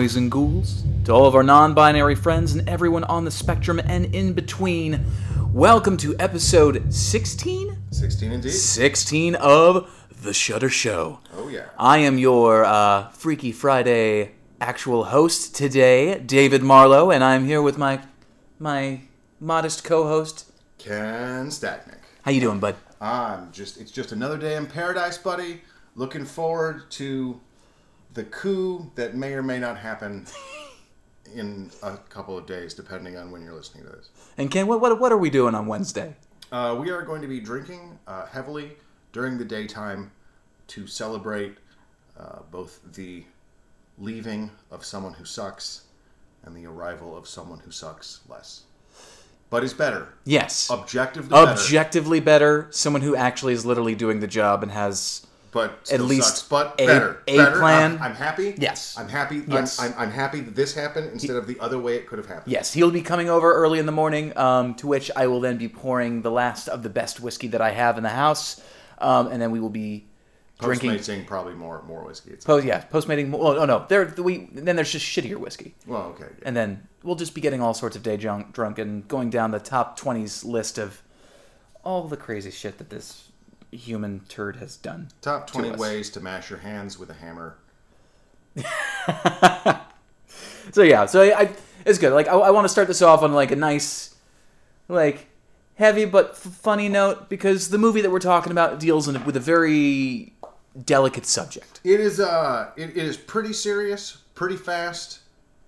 boys and ghouls, to all of our non binary friends and everyone on the spectrum and in between, welcome to episode 16? 16 indeed. 16 of The Shudder Show. Oh, yeah. I am your uh, Freaky Friday actual host today, David Marlowe, and I'm here with my my modest co-host. Ken Stachnik. How you doing, bud? I'm just, it's just another day in paradise, buddy. Looking forward to the coup that may or may not happen in a couple of days, depending on when you're listening to this. And Ken, what what, what are we doing on Wednesday? Uh, we are going to be drinking uh, heavily during the daytime to celebrate uh, both the leaving of someone who sucks and the arrival of someone who sucks less. But is better. Yes. Objectively better. Objectively better. Someone who actually is literally doing the job and has but still least sucks. but a- better. a better. plan. I'm, I'm happy. Yes. I'm happy. Yes. I'm, I'm, I'm happy that this happened instead of the other way it could have happened. Yes, he'll be coming over early in the morning, um, to which I will then be pouring the last of the best whiskey that I have in the house, um, and then we will be drinking. Postmating probably more more whiskey. It's, Post, yeah, postmating. Well, oh no, there we then there's just shittier whiskey, well, okay. good. and then we'll just be getting all sorts of day drunk, drunk and going down the top twenties list of all the crazy shit that this human turd has done. Top 20 us. ways to mash your hands with a hammer. So yeah, so I, I it's good. Like I, I want to start this off on like a nice, like heavy but f- funny note because the movie that we're talking about deals in, with a very delicate subject. It is uh it, it is pretty serious, pretty fast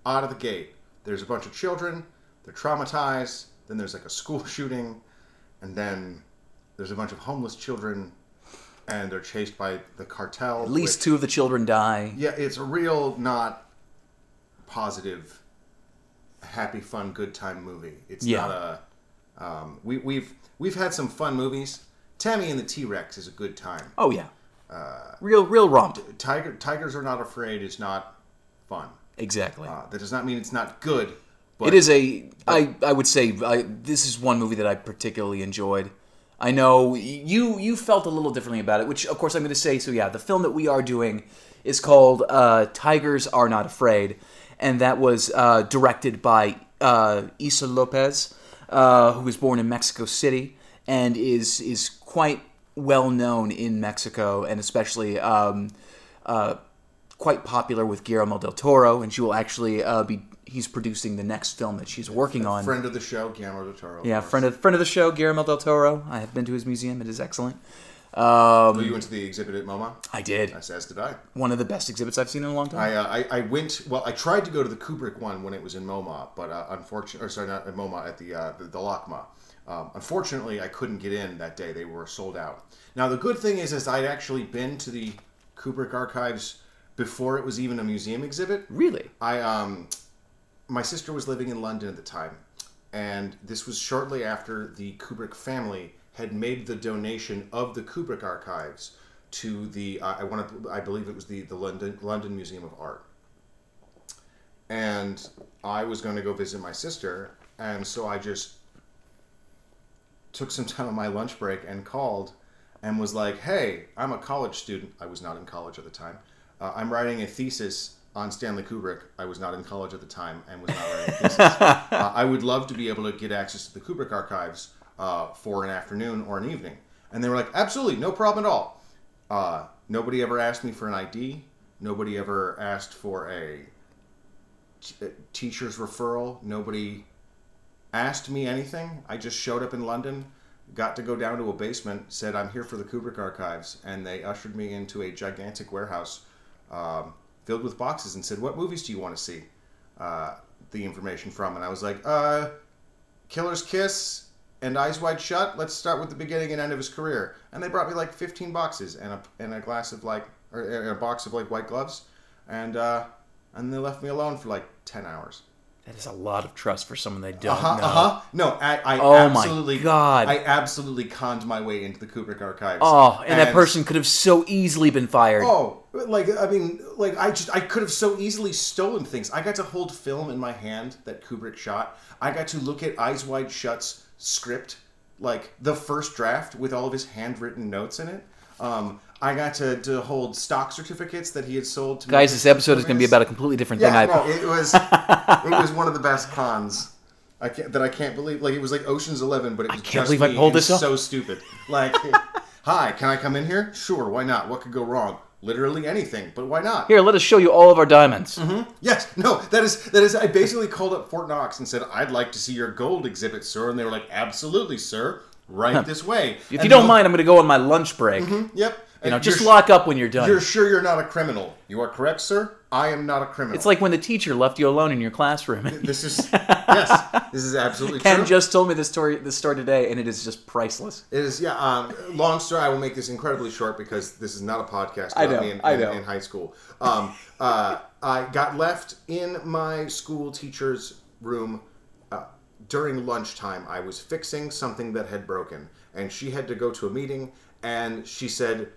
out of the gate. There's a bunch of children, they're traumatized, then there's like a school shooting, and then there's a bunch of homeless children and they're chased by the cartel. At least two of the children die. Yeah, it's a real not positive, happy, fun, good time movie. It's Yeah. not a. Um, we, we've we've had some fun movies. Tammy and the T Rex is a good time. Oh yeah, real real romp. Tiger Tigers are not afraid is not fun. Exactly. Uh, that does not mean it's not good. But It is a. I I would say I, this is one movie that I particularly enjoyed. I know you you felt a little differently about it, which of course I'm going to say. So yeah, the film that we are doing is called uh, "Tigers Are Not Afraid," and that was uh, directed by uh, Issa López, uh, who was born in Mexico City and is is quite well known in Mexico and especially. Um, uh, quite popular with Guillermo del Toro, and she will actually uh, be. He's producing the next film that she's working on. friend of the show, Guillermo del Toro. yeah, friend of friend of the show, Guillermo del Toro. I have been to his museum; it is excellent. Oh, you went to the exhibit at MoMA. I did As, as did I. one of the best exhibits I've seen in a long time. I, uh, I I went. Well, I tried to go to the Kubrick one when it was in MoMA, but uh, unfortunately, or sorry, not at MoMA at the uh, the, the LACMA. Um, unfortunately, I couldn't get in that day. They were sold out. Now the good thing is, is I'd actually been to the Kubrick archives before it was even a museum exhibit. really? I um, my sister was living in London at the time, and this was shortly after the Kubrick family had made the donation of the Kubrick archives to the uh, I want to I believe it was the the London London Museum of Art, and I was going to go visit my sister, and so I just took some time on my lunch break and called and was like, "Hey, I'm a college student. I was not in college at the time. Uh, I'm writing a thesis on Stanley Kubrick. I was not in college at the time and was not writing a thesis. uh, I would love to be able to get access to the Kubrick archives uh, for an afternoon or an evening." And they were like, "Absolutely, no problem at all." Uh, nobody ever asked me for an ID. Nobody ever asked for a t- teacher's referral. Nobody asked me anything. I just showed up in London, got to go down to a basement, said I'm here for the Kubrick archives, and they ushered me into a gigantic warehouse um, filled with boxes and said, "What movies do you want to see?" Uh, the information from, and I was like, "Uh, Killer's Kiss." And Eyes Wide Shut. Let's start with the beginning and end of his career. And they brought me like 15 boxes and a and a glass of like or a box of like white gloves, and uh, and they left me alone for like 10 hours. That is a lot of trust for someone they don't Uh-huh, know. uh-huh. No, I, I Oh my absolutely, God. I absolutely conned my way into the Kubrick archives. Oh, and, that person could have so easily been fired. Oh, like I mean, like I just I could have so easily stolen things. I got to hold film in my hand that Kubrick shot. I got to look at Eyes Wide Shut's script, like the first draft with all of his handwritten notes in it. Um, I got to, to hold stock certificates that he had sold to me. Guys, this episode is going to be about a completely different thing. Yeah, I, no, it was it was one of the best cons. I can't, that I can't believe. Like it was like Ocean's Eleven, but it was can't just believe I pulled and this off. So stupid. Like, hi, can I come in here? Sure, why not? What could go wrong? Literally anything, but why not? Here, let us show you all of our diamonds. Mm-hmm. Yes, no, that is that is. I basically called up Fort Knox and said, "I'd like to see your gold exhibit, sir," and they were like, "Absolutely, sir, right this way." If you don't mind, I'm going to go on my lunch break. Mm-hmm, yep. You know, just lock up when you're done. You're sure you're not a criminal? You are correct, sir. I am not a criminal. It's like when the teacher left you alone in your classroom. this is yes, this is absolutely true. Ken true. just told me this story this story today, and it is just priceless. It is, yeah. Um, long story. I will make this incredibly short because this is not a podcast I know, me in, I in- know. in high school. Um, uh, I got left in my school teacher's room uh, during lunchtime. I was fixing something that had broken, and she had to go to a meeting. And she said,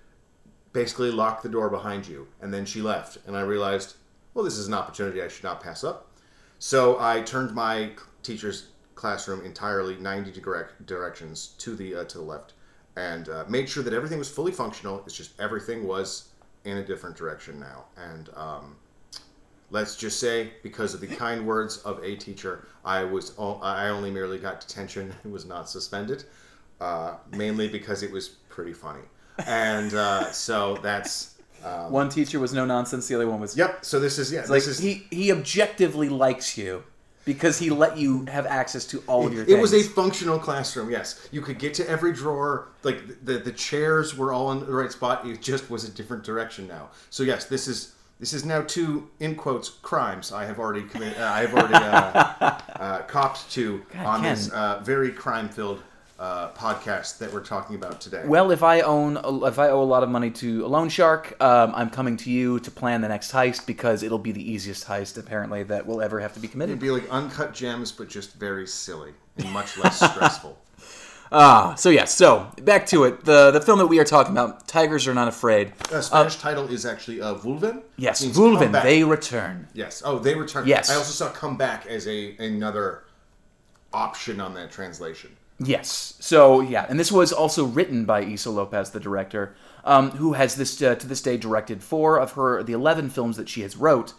basically, locked the door behind you. And then she left, and I realized, well, this is an opportunity I should not pass up. So I turned my teacher's classroom entirely 90 direct directions to the uh, to the left, and uh, made sure that everything was fully functional. It's just everything was in a different direction now. And um, let's just say, because of the kind words of a teacher, I was o- I only merely got detention and was not suspended, uh, mainly because it was pretty funny. And uh, so that's. Um, One teacher was no nonsense, the other one was Yep. So this is yeah. like is he he objectively likes you because he let you have access to all of your. It was a functional classroom. Yes, you could get to every drawer. Like the the chairs were all in the right spot. It just was a different direction now. So yes, this is this is now two in quotes crimes I have already committed. Uh, I have already uh, uh, copped to on Ken. this uh, very crime filled uh, podcast that we're talking about today. Well, if I own, if I owe a lot of money to a loan shark, um, I'm coming to you to plan the next heist because it'll be the easiest heist apparently that will ever have to be committed. It'd be like uncut gems, but just very silly and much less stressful. Ah, so yeah, so back to it. The the film that we are talking about, Tigers Are Not Afraid. The Spanish title is actually uh, Vuelven. Yes, Vuelven, they return. Yes. Oh, they return. Yes. I also saw "come back" as a another option on that translation. Yes. So yeah, and this was also written by Issa López, the director, um, who has this uh, to this day directed four of her the eleven films that she has wrote.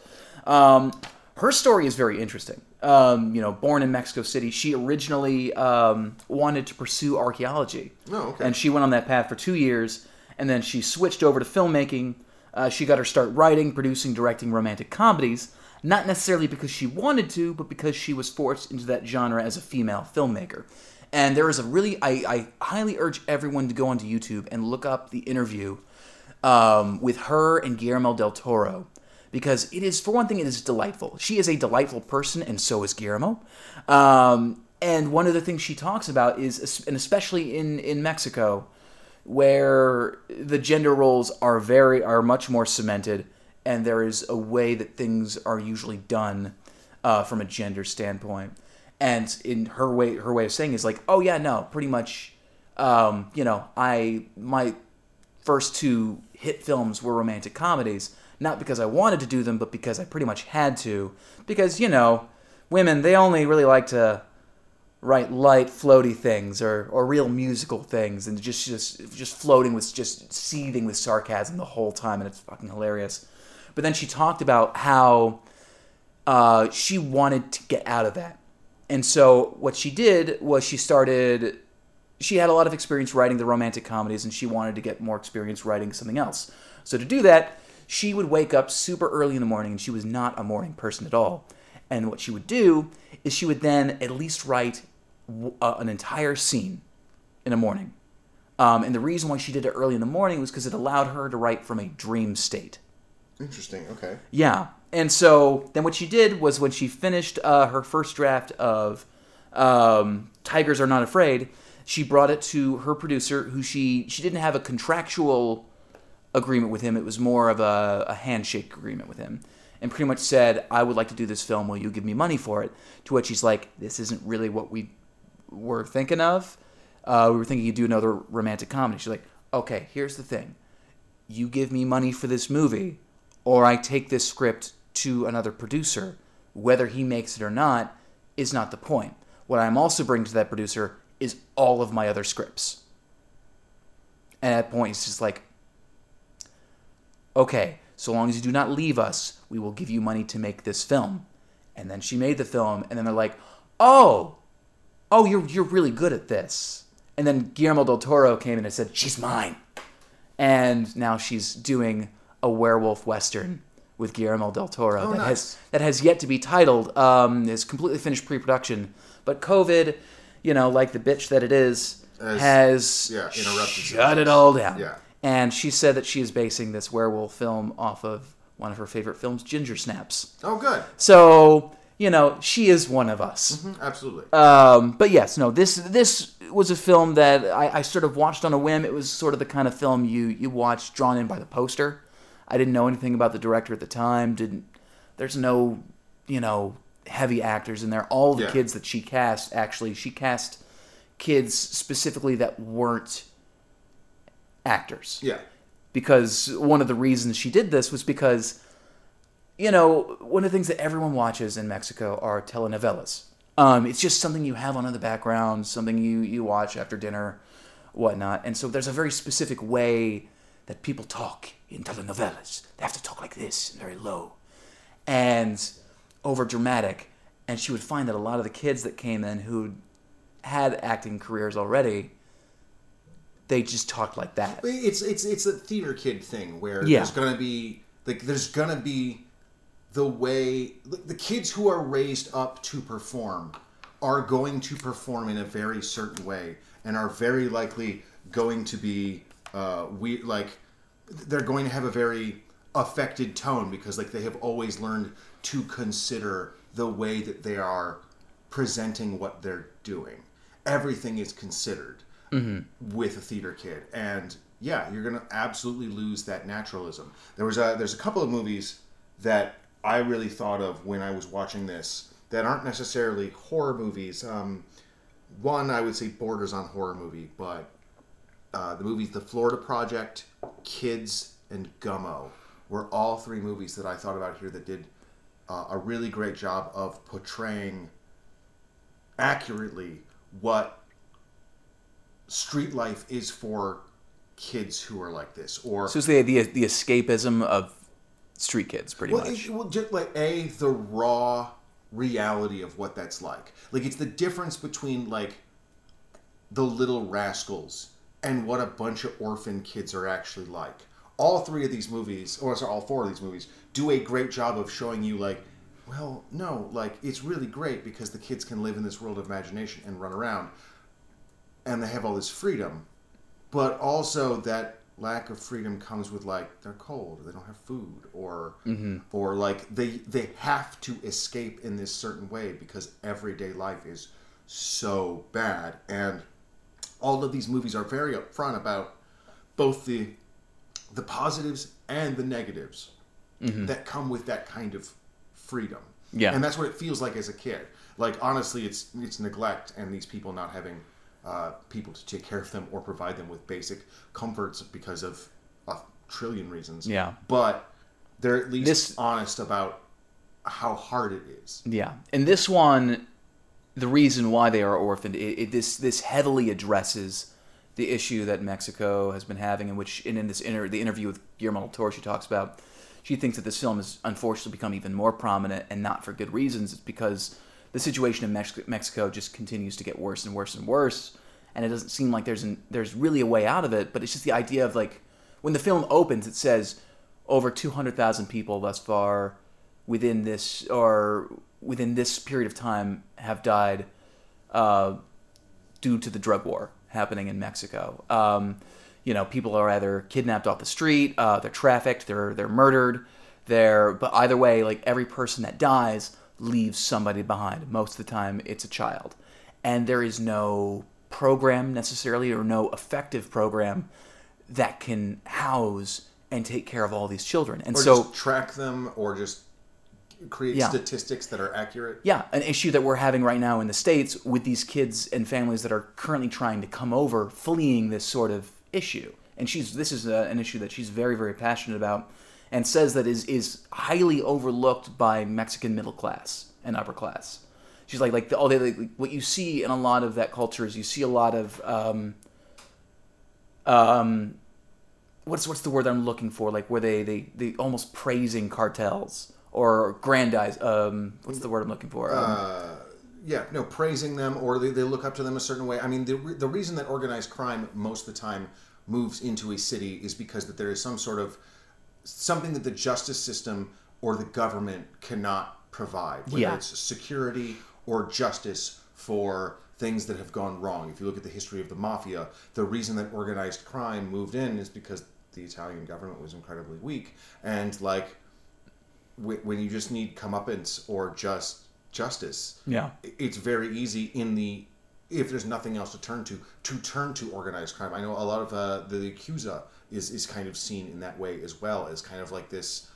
Um, her story is very interesting. Um, you know, born in Mexico City, she originally um, wanted to pursue archaeology, Oh, okay. and she went on that path for two years, and then she switched over to filmmaking. Uh, she got her start writing, producing, directing romantic comedies. Not necessarily because she wanted to, but because she was forced into that genre as a female filmmaker. And there is a really, I, I highly urge everyone to go onto YouTube and look up the interview um, with her and Guillermo del Toro. Because it is, for one thing, it is delightful. She is a delightful person, and so is Guillermo. Um, and one of the things she talks about is, and especially in, in Mexico, where the gender roles are very are much more cemented, and there is a way that things are usually done uh, from a gender standpoint. And in her way, her way of saying is like, oh yeah, no, pretty much, um, you know, I my first two hit films were romantic comedies, not because I wanted to do them, but because I pretty much had to. Because you know, women they only really like to write light, floaty things or, or real musical things, and just just just floating with just seething with sarcasm the whole time, and it's fucking hilarious. But then she talked about how uh, she wanted to get out of that, and so what she did was she started. She had a lot of experience writing the romantic comedies, and she wanted to get more experience writing something else. So to do that, she would wake up super early in the morning, and she was not a morning person at all. And what she would do is she would then at least write uh, an entire scene in a morning. Um, and the reason why she did it early in the morning was because it allowed her to write from a dream state. Interesting. Okay. Yeah. And so then what she did was when she finished uh, her first draft of um, Tigers Are Not Afraid, she brought it to her producer, who she she didn't have a contractual agreement with him. It was more of a, a handshake agreement with him, and pretty much said, "I would like to do this film. Will you give me money for it?" To which he's like, "This isn't really what we were thinking of. Uh, we were thinking you'd do another romantic comedy." She's like, "Okay, here's the thing. You give me money for this movie, or I take this script to another producer. Whether he makes it or not is not the point. What I'm also bringing to that producer is all of my other scripts." And at that point, it's just like, okay, so long as you do not leave us, we will give you money to make this film. And then she made the film, and then they're like, oh, oh, you're, you're really good at this. And then Guillermo del Toro came in and said, she's mine. And now she's doing a werewolf western with Guillermo del Toro Oh, that nice. has that has yet to be titled. Um, is completely finished pre-production, but COVID, you know, like the bitch that it is, Has- has yeah, interrupted shut it all down. Yeah. And she said that she is basing this werewolf film off of one of her favorite films, Ginger Snaps. Oh, good. So you know, she is one of us. Mhm, Absolutely. Um, but yes, no, this this was a film that I, I sort of watched on a whim. It was sort of the kind of film you you watch drawn in by the poster. I didn't know anything about the director at the time. Didn't there's no you know heavy actors in there. All the Yeah. kids that she cast actually she cast kids specifically that weren't actors yeah. because one of the reasons she did this was because you know one of the things that everyone watches in Mexico are telenovelas. Um, it's just something you have on in the background, something you you watch after dinner, whatnot. And so there's a very specific way that people talk in telenovelas. They have to talk like this, very low, and over dramatic. And she would find that a lot of the kids that came in who had acting careers already, they just talked like that. It's it's it's a theater kid thing where Yeah. there's gonna be like there's gonna be the way the kids who are raised up to perform are going to perform in a very certain way and are very likely going to be uh, we like they're going to have a very affected tone because like they have always learned to consider the way that they are presenting what they're doing. Everything is considered with a theater kid. And yeah you're gonna absolutely lose that naturalism. There was a there's a couple of movies that i really thought of when i was watching this that aren't necessarily horror movies. Um, one i would say borders on horror movie but uh, the movies the florida project kids and gummo were all three movies that i thought about here that did uh, a really great job of portraying accurately what street life is for kids who are like this or So it's the the, the escapism of street kids, pretty well, much. it, well, just like a the raw reality of what that's like. Like it's the difference between like the Little Rascals and what a bunch of orphan kids are actually like. All three of these movies, or sorry, all four of these movies, do a great job of showing you like, well, no, like it's really great because the kids can live in this world of imagination and run around, and they have all this freedom, but also that lack of freedom comes with like they're cold, they don't have food, or mm-hmm. or like they they have to escape in this certain way because everyday life is so bad, and all of these movies are very upfront about both the the positives and the negatives that come with that kind of freedom. Yeah. and that's what it feels like as a kid. Like honestly, it's it's neglect and these people not having uh, people to take care of them or provide them with basic comforts because of a trillion reasons. Yeah. but they're at least This- honest about how hard it is. Yeah, and this one, the reason why they are orphaned, it, it, this this heavily addresses the issue that Mexico has been having, in which, and in this inter, the interview with Guillermo del Toro, she talks about. She thinks that this film has unfortunately become even more prominent, and not for good reasons. It's because the situation in Mex- Mexico just continues to get worse and worse and worse, and it doesn't seem like there's an, there's really a way out of it. But it's just the idea of like when the film opens, it says over two hundred thousand people thus far within this or within this period of time have died uh, due to the drug war happening in Mexico. Um, you know, people are either kidnapped off the street, uh, they're trafficked, they're they're murdered, they're but either way, like every person that dies leaves somebody behind. Most of the time, it's a child, and there is no program necessarily or no effective program that can house and take care of all these children. And Or so just track them, or just create Yeah. statistics that are accurate. yeah, an issue that we're having right now in the States with these kids and families that are currently trying to come over, fleeing this sort of issue. And she's this is a, an issue that she's very, very passionate about and says that is, is highly overlooked by Mexican middle class and upper class. She's like, like, the, all the, like, what you see in a lot of that culture is you see a lot of, um, um, what's what's the word I'm looking for? Like where they they they almost praising cartels or grandize. Um, what's the word I'm looking for? Um, Uh, yeah, no, praising them or they, they look up to them a certain way. I mean, the, the reason that organized crime most of the time moves into a city is because that there is some sort of something that the justice system or the government cannot provide, whether Yeah. it's security or justice for things that have gone wrong. If you look at the history of the mafia, the reason that organized crime moved in is because the Italian government was incredibly weak, and like when you just need comeuppance or just justice, yeah. it's very easy in the if there's nothing else to turn to to turn to organized crime. I know a lot of uh, the Yakuza is is kind of seen in that way as well as kind of like this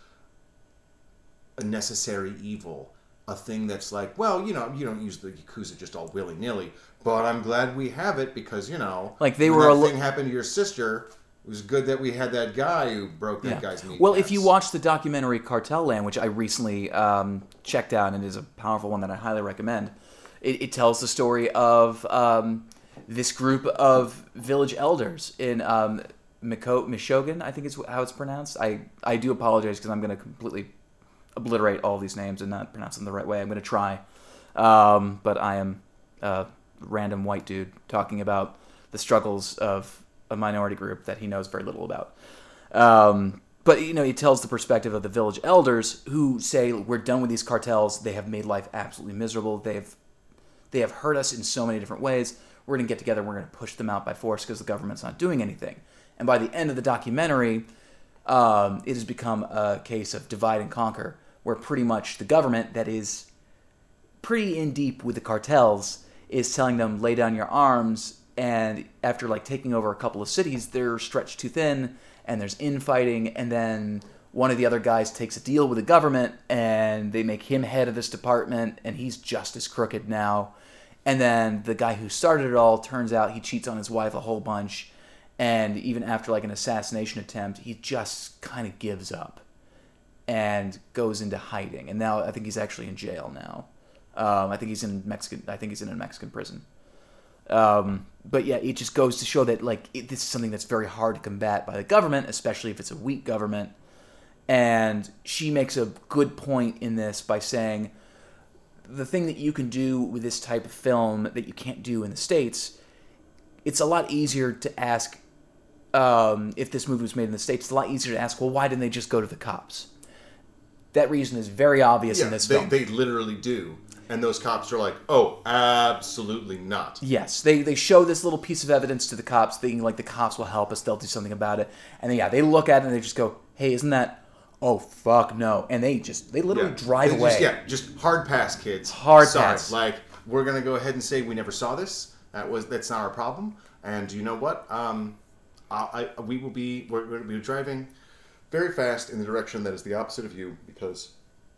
a necessary evil, a thing that's like, well, you know, you don't use the Yakuza just all willy nilly, but I'm glad we have it because you know, Like, they were a thing happened to your sister. It was good that we had that guy who broke that Yeah. guy's knee. Well, if you watch the documentary Cartel Land, which I recently um, checked out and is a powerful one that I highly recommend, it, it tells the story of um, this group of village elders in um, Miko- Mishogan, I think is how it's pronounced. I, I do apologize because I'm going to completely obliterate all these names and not pronounce them the right way. I'm going to try. Um, but I am a random white dude talking about the struggles of a minority group that he knows very little about. Um, but you know, he tells the perspective of the village elders who say, "We're done with these cartels. They have made life absolutely miserable. They've they have hurt us in so many different ways. We're going to get together. We're going to push them out by force because the government's not doing anything." And by the end of the documentary, um, it has become a case of divide and conquer, where pretty much the government that is pretty in deep with the cartels is telling them lay down your arms and after like taking over a couple of cities they're stretched too thin and there's infighting and then one of the other guys takes a deal with the government and they make him head of this department and he's just as crooked now and then the guy who started it all turns out he cheats on his wife a whole bunch and even after like an assassination attempt he just kind of gives up and goes into hiding and now i think he's actually in jail now um, I think he's in Mexican. I think he's in a Mexican prison. Um, but yeah, it just goes to show that like it, this is something that's very hard to combat by the government, especially if it's a weak government. And she makes a good point in this by saying the thing that you can do with this type of film that you can't do in the states. It's a lot easier to ask um, if this movie was made in the states. It's a lot easier to ask, well, why didn't they just go to the cops? That reason is very obvious yeah, in this they, film. they literally do, and those cops are like, oh, absolutely not. Yes, they they show this little piece of evidence to the cops, thinking like the cops will help us, they'll do something about it, and then yeah, they look at it and they just go, "Hey, isn't that? Oh fuck no!" And they just they literally Yeah. drive They away. Just, yeah, just hard pass, kids. Hard Sorry. pass. Like we're gonna go ahead and say we never saw this. That was that's not our problem. And you know what? Um, I, I we will be we're going to be driving very fast in the direction that is the opposite of you because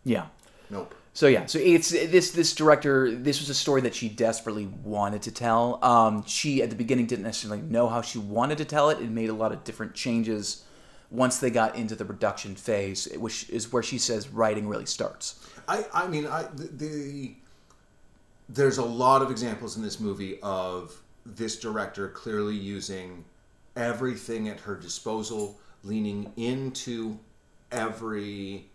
yeah. nope. So yeah, so it's this this director. This was a story that she desperately wanted to tell. Um, she at the beginning didn't necessarily know how she wanted to tell it. It made a lot of different changes once they got into the production phase, which is where she says writing really starts. I, I mean, I the, the there's a lot of examples in this movie of this director clearly using everything at her disposal, leaning into every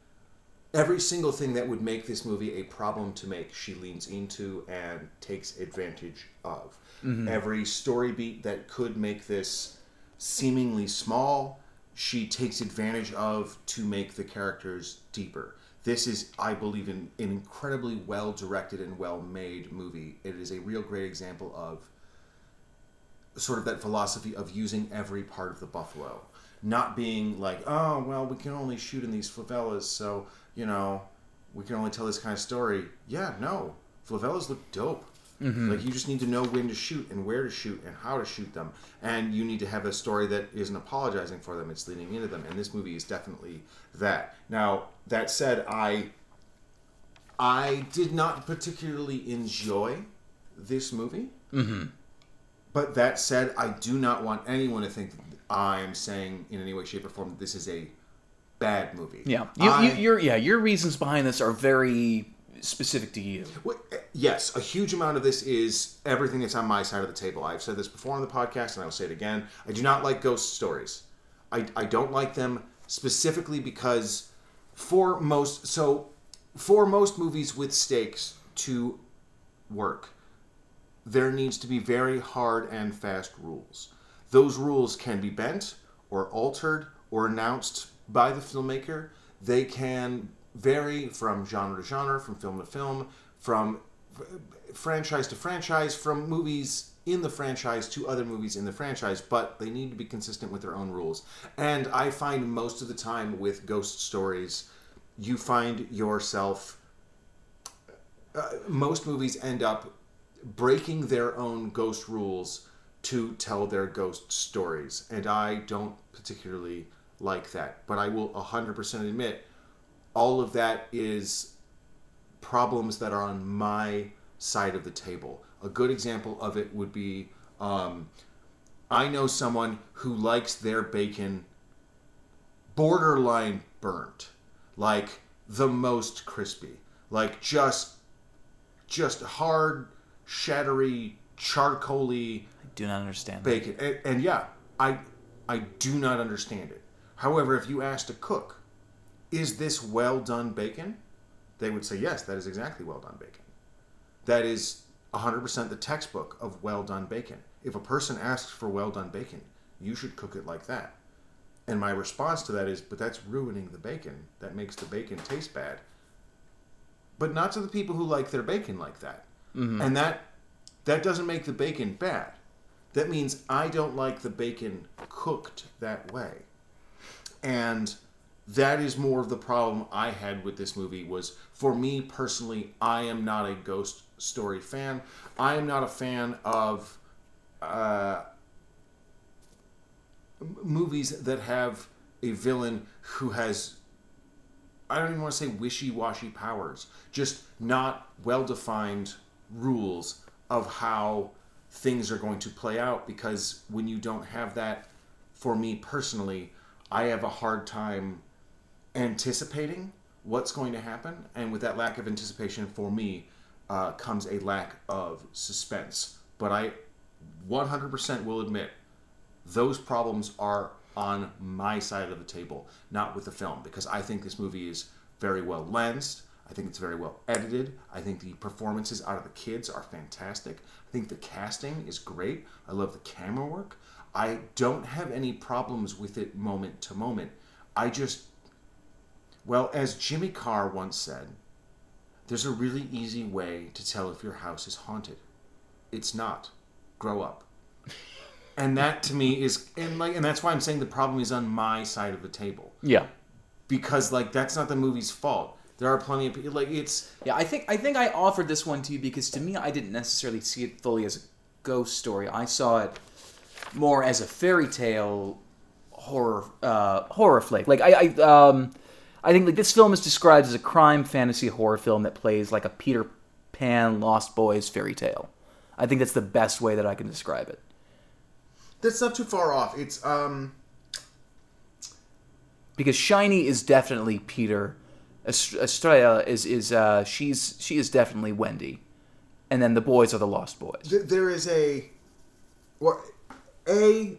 every single thing that would make this movie a problem to make. She leans into and takes advantage of mm-hmm. every story beat that could make this seemingly small. She takes advantage of to make the characters deeper this is, I believe, in an incredibly well directed and well made movie. It is a real great example of sort of that philosophy of using every part of the buffalo, not being like, oh well, we can only shoot in these favelas, so you know, we can only tell this kind of story. Yeah, no, Flavellas look dope. Like you just need to know when to shoot and where to shoot and how to shoot them, and you need to have a story that isn't apologizing for them; it's leaning into them. And this movie is definitely that. Now, that said, I I did not particularly enjoy this movie. Mm-hmm. But that said, I do not want anyone to think that I am saying in any way, shape, or form that this is a bad movie. Yeah, you, I- you, your yeah your reasons behind this are very specific to you. Well, eh, Yes, a huge amount of this is everything that's on my side of the table. I've said this before on the podcast, and I will say it again. I do not like ghost stories. I, I don't like them specifically because for most so for most movies with stakes to work, there needs to be very hard and fast rules. Those rules can be bent or altered or announced by the filmmaker. They can vary from genre to genre, from film to film, from franchise to franchise, from movies in the franchise to other movies in the franchise, but they need to be consistent with their own rules. And I find most of the time with ghost stories, you find yourself. Uh, most movies end up breaking their own ghost rules to tell their ghost stories, and I don't particularly like that. But I will 100% admit all of that is problems that are on my side of the table. A good example of it would be um, I know someone who likes their bacon borderline burnt, like the most crispy, like just just hard, shattery, charcoaly I do not understand. bacon. And, and yeah, I I do not understand it. However, if you asked a cook, is this well done bacon? They would say yes, that is exactly well done bacon. That is 100% the textbook of well done bacon. If a person asks for well done bacon, you should cook it like that. And my response to that is, but that's ruining the bacon. That makes the bacon taste bad. But not to the people who like their bacon like that. Mm-hmm. And that that doesn't make the bacon bad. That means I don't like the bacon cooked that way. And that is more of the problem I had with this movie was for me personally, I am not a ghost story fan. I am not a fan of uh, movies that have a villain who has I don't even want to say wishy-washy powers, just not well-defined rules of how things are going to play out because when you don't have that for me personally, I have a hard time anticipating what's going to happen and with that lack of anticipation for me uh, comes a lack of suspense but i 100% will admit those problems are on my side of the table, not with the film, because I think this movie is very well lensed. I think it's very well edited. I think the performances out of the kids are fantastic. I think the casting is great. I love the camera work. I don't have any problems with it moment to moment. I just, well, as Jimmy Carr once said, there's a really easy way to tell if your house is haunted. It's not. Grow up and that to me is and like and that's why I'm saying the problem is on my side of the table Yeah. because like that's not the movie's fault. There are plenty of people like it's Yeah, I think I think I offered this one to you because to me I didn't necessarily see it fully as a ghost story. I saw it more as a fairy tale horror uh, horror flick. Like I, I um I think like this film is described as a crime fantasy horror film that plays like a Peter Pan Lost Boys fairy tale. I think that's the best way that I can describe it. that's not too far off. It's um Because Shiny is definitely Peter. Est- Estrella is is uh she's she is definitely Wendy. And then the boys are the Lost Boys. there is a or a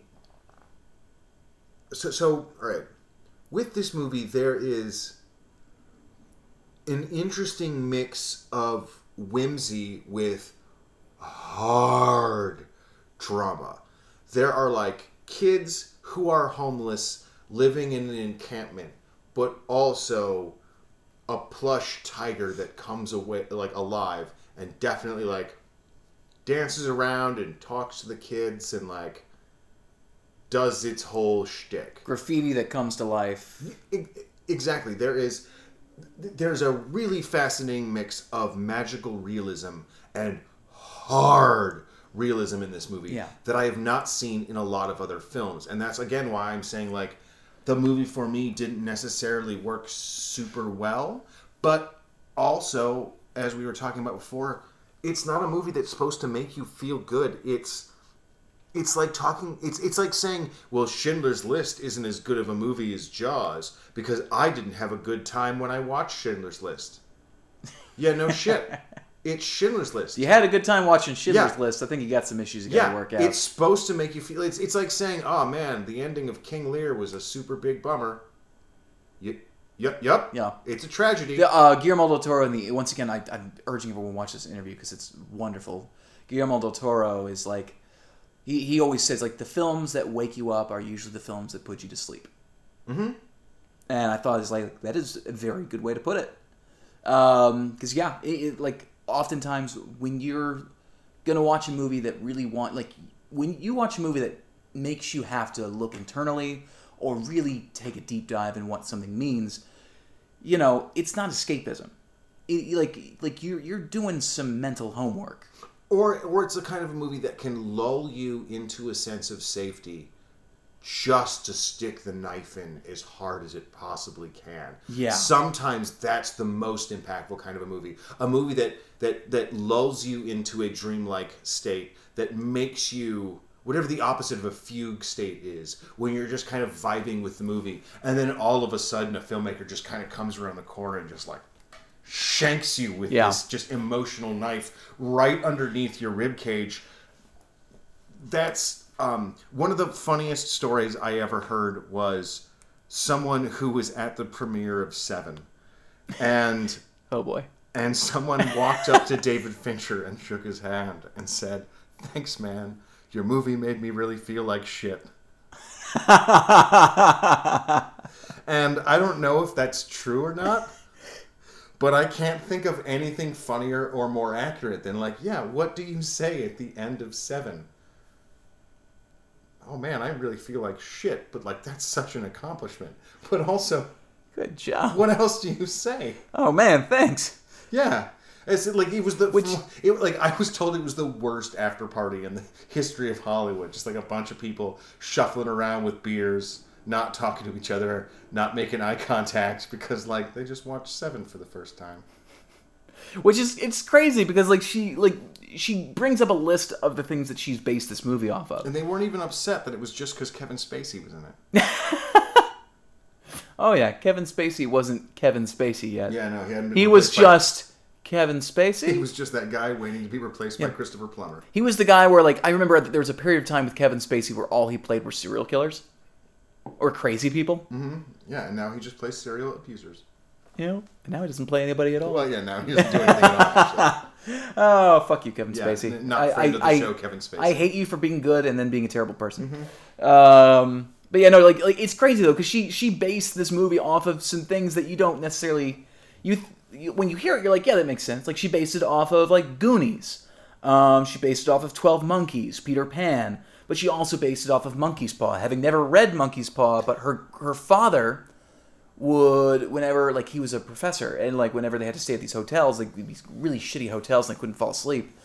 so so all right with this movie there is an interesting mix of whimsy with hard drama. There are like kids who are homeless living in an encampment but also a plush tiger that comes away like alive and definitely like dances around and talks to the kids and like does its whole shtick. Graffiti that comes to life. Exactly. There is there's a really fascinating mix of magical realism and hard realism in this movie Yeah. that I have not seen in a lot of other films. And that's again why I'm saying like the movie for me didn't necessarily work super well, but also as we were talking about before, it's not a movie that's supposed to make you feel good. It's it's like talking it's it's like saying well schindler's list isn't as good of a movie as jaws because i didn't have a good time when i watched schindler's list yeah no shit It's Schindler's List. You had a good time watching Schindler's Yeah. List. I think you got some issues you got to Yeah, work out. it's supposed to make you feel. It's it's like saying, "Oh man, the ending of King Lear was a super big bummer." Yep, yep, yep. Yeah. it's a tragedy. The, uh, Guillermo del Toro, and the once again, I, I'm urging everyone to watch this interview because it's wonderful. Guillermo del Toro is like, he, he always says like the films that wake you up are usually the films that put you to sleep. Mm-hmm. And I thought it's like that is a very good way to put it. Because yeah, it, it, like oftentimes when you're gonna watch a movie that really want like when you watch a movie that makes you have to look internally or really take a deep dive in what something means you know, it's not escapism. It, like like you're you're doing some mental homework. Or or it's a kind of a movie that can lull you into a sense of safety just to stick the knife in as hard as it possibly can. Yeah. Sometimes that's the most impactful kind of a movie. A movie that that that lulls you into a dreamlike state that makes you whatever the opposite of a fugue state is when you're just kind of vibing with the movie and then all of a sudden a filmmaker just kind of comes around the corner and just like shanks you with Yeah. this just emotional knife right underneath your rib cage. That's um, one of the funniest stories I ever heard was someone who was at the premiere of Seven, and Oh boy. and someone walked up to David Fincher and shook his hand and said, "Thanks, man. Your movie made me really feel like shit." and I don't know if that's true or not. But I can't think of anything funnier or more accurate than like, yeah, what do you say at the end of seven? Oh man, I really feel like shit, but like that's such an accomplishment. But also, Good job. what else do you say? Oh man, thanks. Yeah. It's like it was the Which- it, like I was told it was the worst after party in the history of Hollywood. Just like a bunch of people shuffling around with beers, not talking to each other, not making eye contact because like they just watched Seven for the first time. Which is it's crazy because like she like she brings up a list of the things that she's based this movie off of. And they weren't even upset that it was just because Kevin Spacey was in it. Oh yeah, Kevin Spacey wasn't Kevin Spacey yet. Yeah, no, he hadn't. Been He was replaced by- just Kevin Spacey. He was just that guy waiting to be replaced by Christopher Plummer. He was the guy where, like, I remember that there was a period of time with Kevin Spacey where all he played were serial killers or crazy people. Yeah, and now he just plays serial abusers. You know, and now he doesn't play anybody at all. Well, yeah, now he doesn't do anything at all. Oh, fuck you, Kevin Yeah, Spacey. n- not I, friend I, of the I- show, Kevin Spacey. I hate you for being good and then being a terrible person. Mm-hmm. Um, but yeah, no, like, like it's crazy though because she she based this movie off of some things that you don't necessarily you, th- you when you hear it you're like yeah that makes sense. Like she based it off of like Goonies. Um, she based it off of Twelve Monkeys, Peter Pan. But she also based it off of Monkey's Paw. Having never read Monkey's Paw, but her her father would whenever like he was a professor and like whenever they had to stay at these hotels like these really shitty hotels and they couldn't fall asleep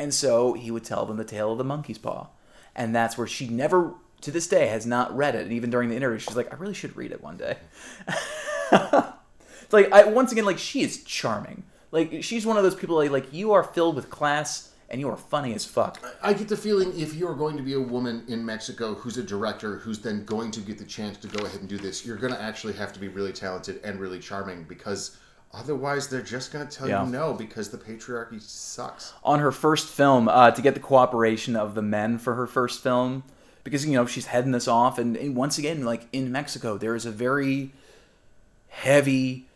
and so he would tell them the tale of the monkey's paw. And that's where she never to this day has not read it. And even during the interview she's like i really should read it one day. Like I, once again like she is charming. Like she's one of those people like, like you are filled with class and you are funny as fuck I get the feeling if you're going to be a woman in Mexico who's a director who's then going to get the chance to go ahead and do this, you're going to actually have to be really talented and really charming because otherwise they're just going to tell Yeah. you no because the patriarchy sucks. on her first film uh, to get the cooperation of the men for her first film because you know she's heading this off and, and once again like in mexico there is a very heavy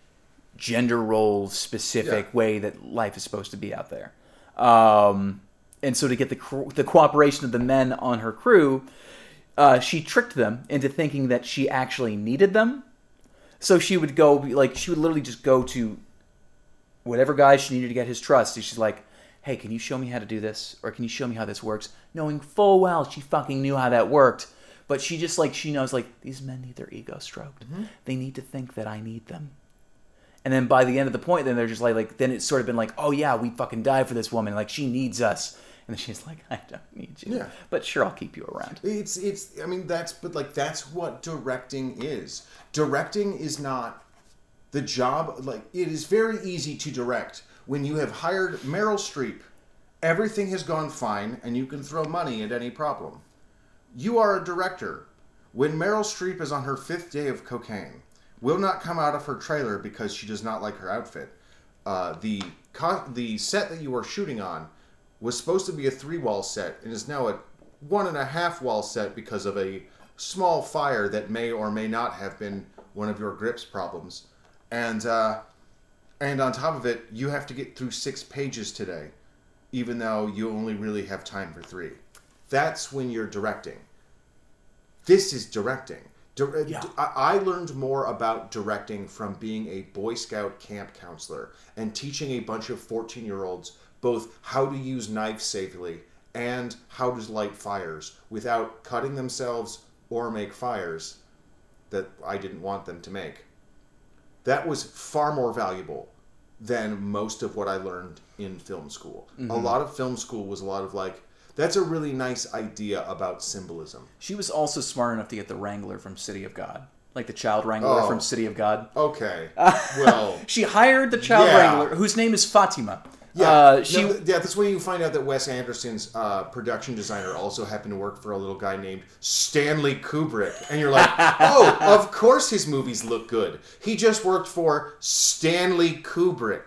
gender role specific Yeah. way that life is supposed to be out there um, and so to get the, the cooperation of the men on her crew uh, she tricked them into thinking that she actually needed them so she would go like she would literally just go to whatever guy she needed to get his trust. And She's like, hey, can you show me how to do this? Or can you show me how this works? Knowing full well she fucking knew how that worked. But she just like, she knows like, these men need their ego stroked. They need to think that I need them. And then by the end of the point, then they're just like, like, then it's sort of been like, oh yeah, we fucking die for this woman. Like she needs us. And then she's like, I don't need you. Yeah. But sure, I'll keep you around. It's it's I mean that's but like that's what directing is. Directing is not the job like it is very easy to direct when you have hired Meryl Streep. Everything has gone fine and you can throw money at any problem. You are a director. When Meryl Streep is on her fifth day of cocaine, will not come out of her trailer because she does not like her outfit. uh, the co- the set that you were shooting on was supposed to be a three wall set and is now a one and a half wall set because of a small fire that may or may not have been one of your grips problems, and uh, and on top of it, you have to get through six pages today, even though you only really have time for three. That's when you're directing. This is directing. Dir- Yeah. I I learned more about directing from being a Boy Scout camp counselor and teaching a bunch of 14 year olds both how to use knives safely and how to light fires without cutting themselves or make fires that I didn't want them to make. That was far more valuable than most of what I learned in film school. A mm-hmm. lot of film school was a lot of like, that's a really nice idea about symbolism. She was also smart enough to get the Wrangler from City of God, like the child Wrangler Oh. from City of God. Okay. Well, She hired the child Yeah. Wrangler, whose name is Fatima. yeah. Uh, she No, yeah, that's when you find out that Wes Anderson's uh, production designer also happened to work for a little guy named Stanley Kubrick. And you're like, oh, of course his movies look good. He just worked for Stanley Kubrick.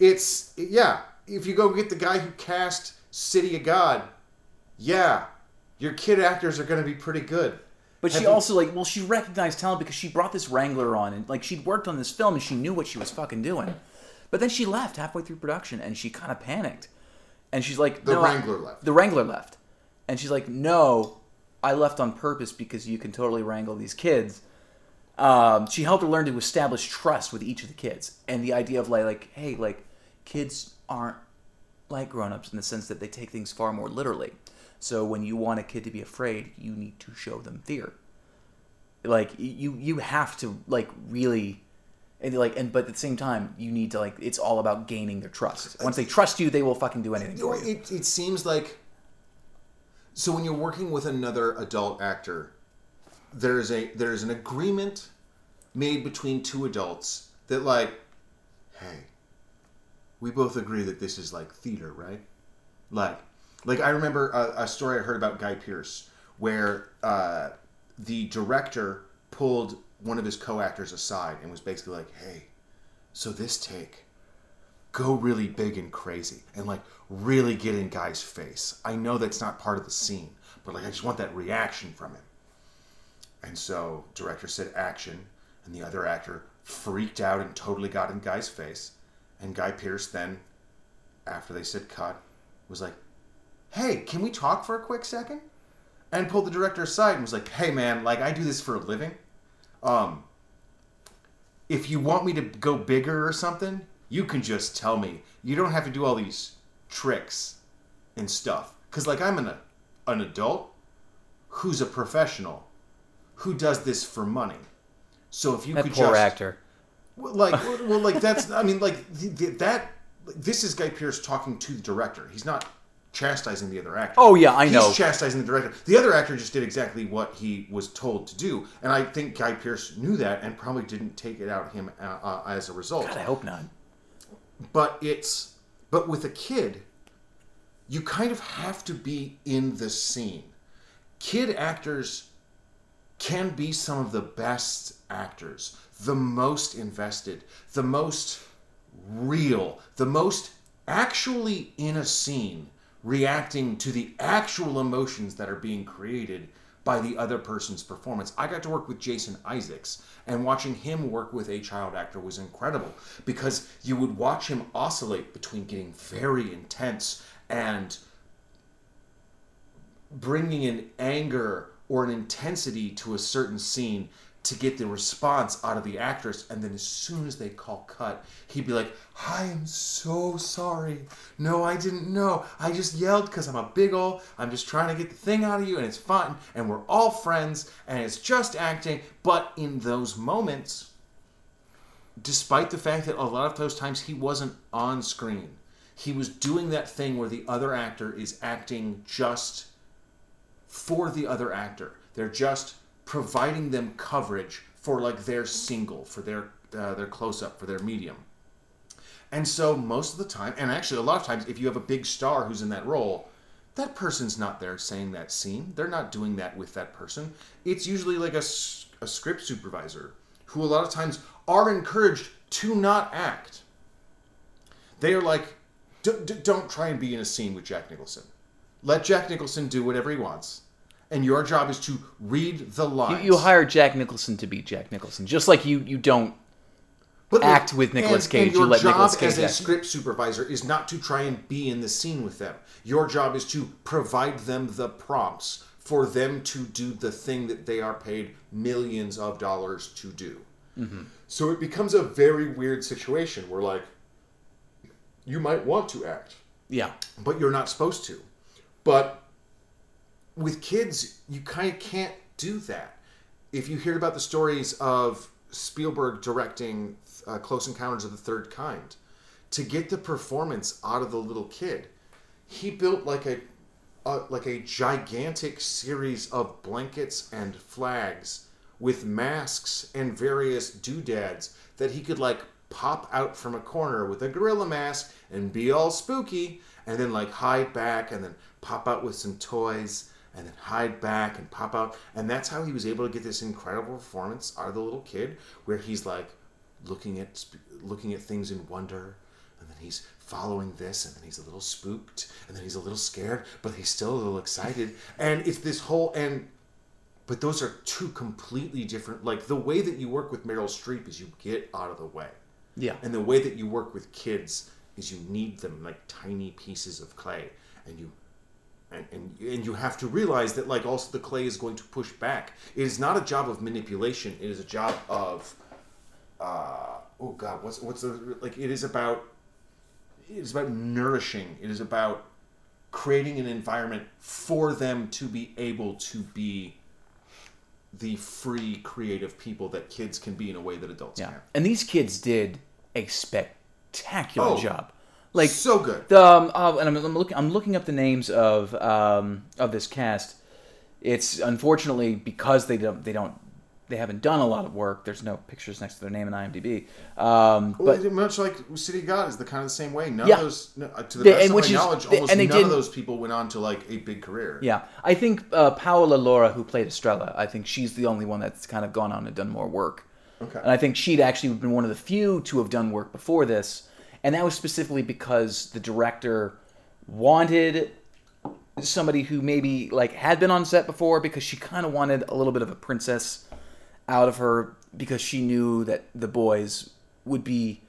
It's, yeah, if you go get the guy who cast City of God, yeah, your kid actors are going to be pretty good. But she you- also like well, she recognized talent because she brought this Wrangler on and like she'd worked on this film and she knew what she was fucking doing. But then she left halfway through production and she kind of panicked. And she's like, The "No, I- Wrangler left. The Wrangler left." And she's like, "No, I left on purpose because you can totally wrangle these kids." Um, she helped her learn to establish trust with each of the kids and the idea of like, like, hey, like, kids aren't like grown-ups in the sense that they take things far more literally. So when you want a kid to be afraid, you need to show them fear. Like you you have to like really and like and but at the same time you need to like it's all about gaining their trust. Once they trust you, they will fucking do anything for you. It, it seems like so when you're working with another adult actor, there's a there's an agreement made between two adults that like, hey, we both agree that this is like theater, right? Like, like I remember a, a story I heard about Guy Pearce where uh, the director pulled one of his co-actors aside and was basically like, hey, so this take go really big and crazy and like really get in guy's face. I know that's not part of the scene, but like I just want that reaction from him. And so director said action, and the other actor freaked out and totally got in guy's face. And Guy Pearce then, after they said cut, was like, "Hey, can we talk for a quick second? And pulled the director aside and was like, "Hey, man, like I do this for a living. Um, if you want me to go bigger or something, you can just tell me. You don't have to do all these tricks and stuff. Cause like I'm an an adult who's a professional who does this for money. So if you That could poor just actor. well, like well like that's I mean like th- th- that this is Guy Pearce talking to the director. He's not chastising the other actor. Oh, yeah, I He's know. chastising the director. The other actor just did exactly what he was told to do, and I think Guy Pearce knew that and probably didn't take it out him uh, uh, as a result God, I hope not. but it's but with a kid you kind of have to be in the scene kid actors can be some of the best actors the most invested the most real the most actually in a scene reacting to the actual emotions that are being created by the other person's performance. I got to work with Jason Isaacs, and watching him work with a child actor was incredible because you would watch him oscillate between getting very intense and bringing an anger or an intensity to a certain scene to get the response out of the actress and then as soon as they call cut he'd be like i am so sorry. No i didn't know. I just yelled because i'm a big ol. I'm just trying to get the thing out of you and it's fun and we're all friends and it's just acting but in those moments despite the fact that a lot of those times he wasn't on screen he was doing that thing where the other actor is acting just for the other actor. They're just providing them coverage for like their single, for their uh, their close up, for their medium. And so most of the time, and actually a lot of times, if you have a big star who's in that role, that person's not there saying that scene. They're not doing that with that person. It's usually like a, a script supervisor who a lot of times are encouraged to not act They are like, don't try and be in a scene with Jack Nicholson. Let Jack Nicholson do whatever he wants, and your job is to read the You, lines. you hire Jack Nicholson to be Jack Nicholson, just like you you don't. But act with Nicolas and- Cage, And you let job Nicolas Cage as a act. script supervisor is not to try and be in the scene with them. Your job is to provide them the prompts for them to do the thing that they are paid millions of dollars to do. Mm-hmm. So it becomes a very weird situation where, like, you might want to act, Yeah, but you're not supposed to. But with kids, you kind of can't do that. If you hear about the stories of Spielberg directing uh, Close Encounters of the Third Kind, to get the performance out of the little kid, he built like a, a like a gigantic series of blankets and flags with masks and various doodads that he could like pop out from a corner with a gorilla mask and be all spooky and then like hide back and then pop out with some toys and then hide back and pop out. And that's how he was able to get this incredible performance out of the little kid where he's like looking at looking at things in wonder. And then he's following this and then he's a little spooked and then he's a little scared but he's still a little excited. And it's this whole and but those are two completely different like the way that you work with Meryl Streep is you get out of the way. Yeah. and the way that you work with kids is you need them like tiny pieces of clay and you and, and, and you have to realize that like also the clay is going to push back it is not a job of manipulation it is a job of uh, oh god what's what's the like it is about it is about nourishing it is about creating an environment for them to be able to be the free creative people that kids can be in a way that adults Yeah, can't and these kids did a spectacular Oh. job. Like so good the um, uh, and I'm, I'm looking I'm looking up the names of um, of this cast. It's unfortunately because they don't they don't they haven't done a lot of work. There's no pictures next to their name in IMDb. Um, Well, but much like City of God is the kind of the same way. None Yeah. of those, no, uh, to the They- best of my is- knowledge, they- almost and they none didn't- those people went on to like a big career. yeah, I think uh, Paola Lara, who played Estrella, I think she's the only one that's kind of gone on and done more work. Okay. And I think she'd actually been one of the few to have done work before this, and that was specifically because the director wanted somebody who maybe like had been on set before because she kind of wanted a little bit of a princess out of her because she knew that the boys would be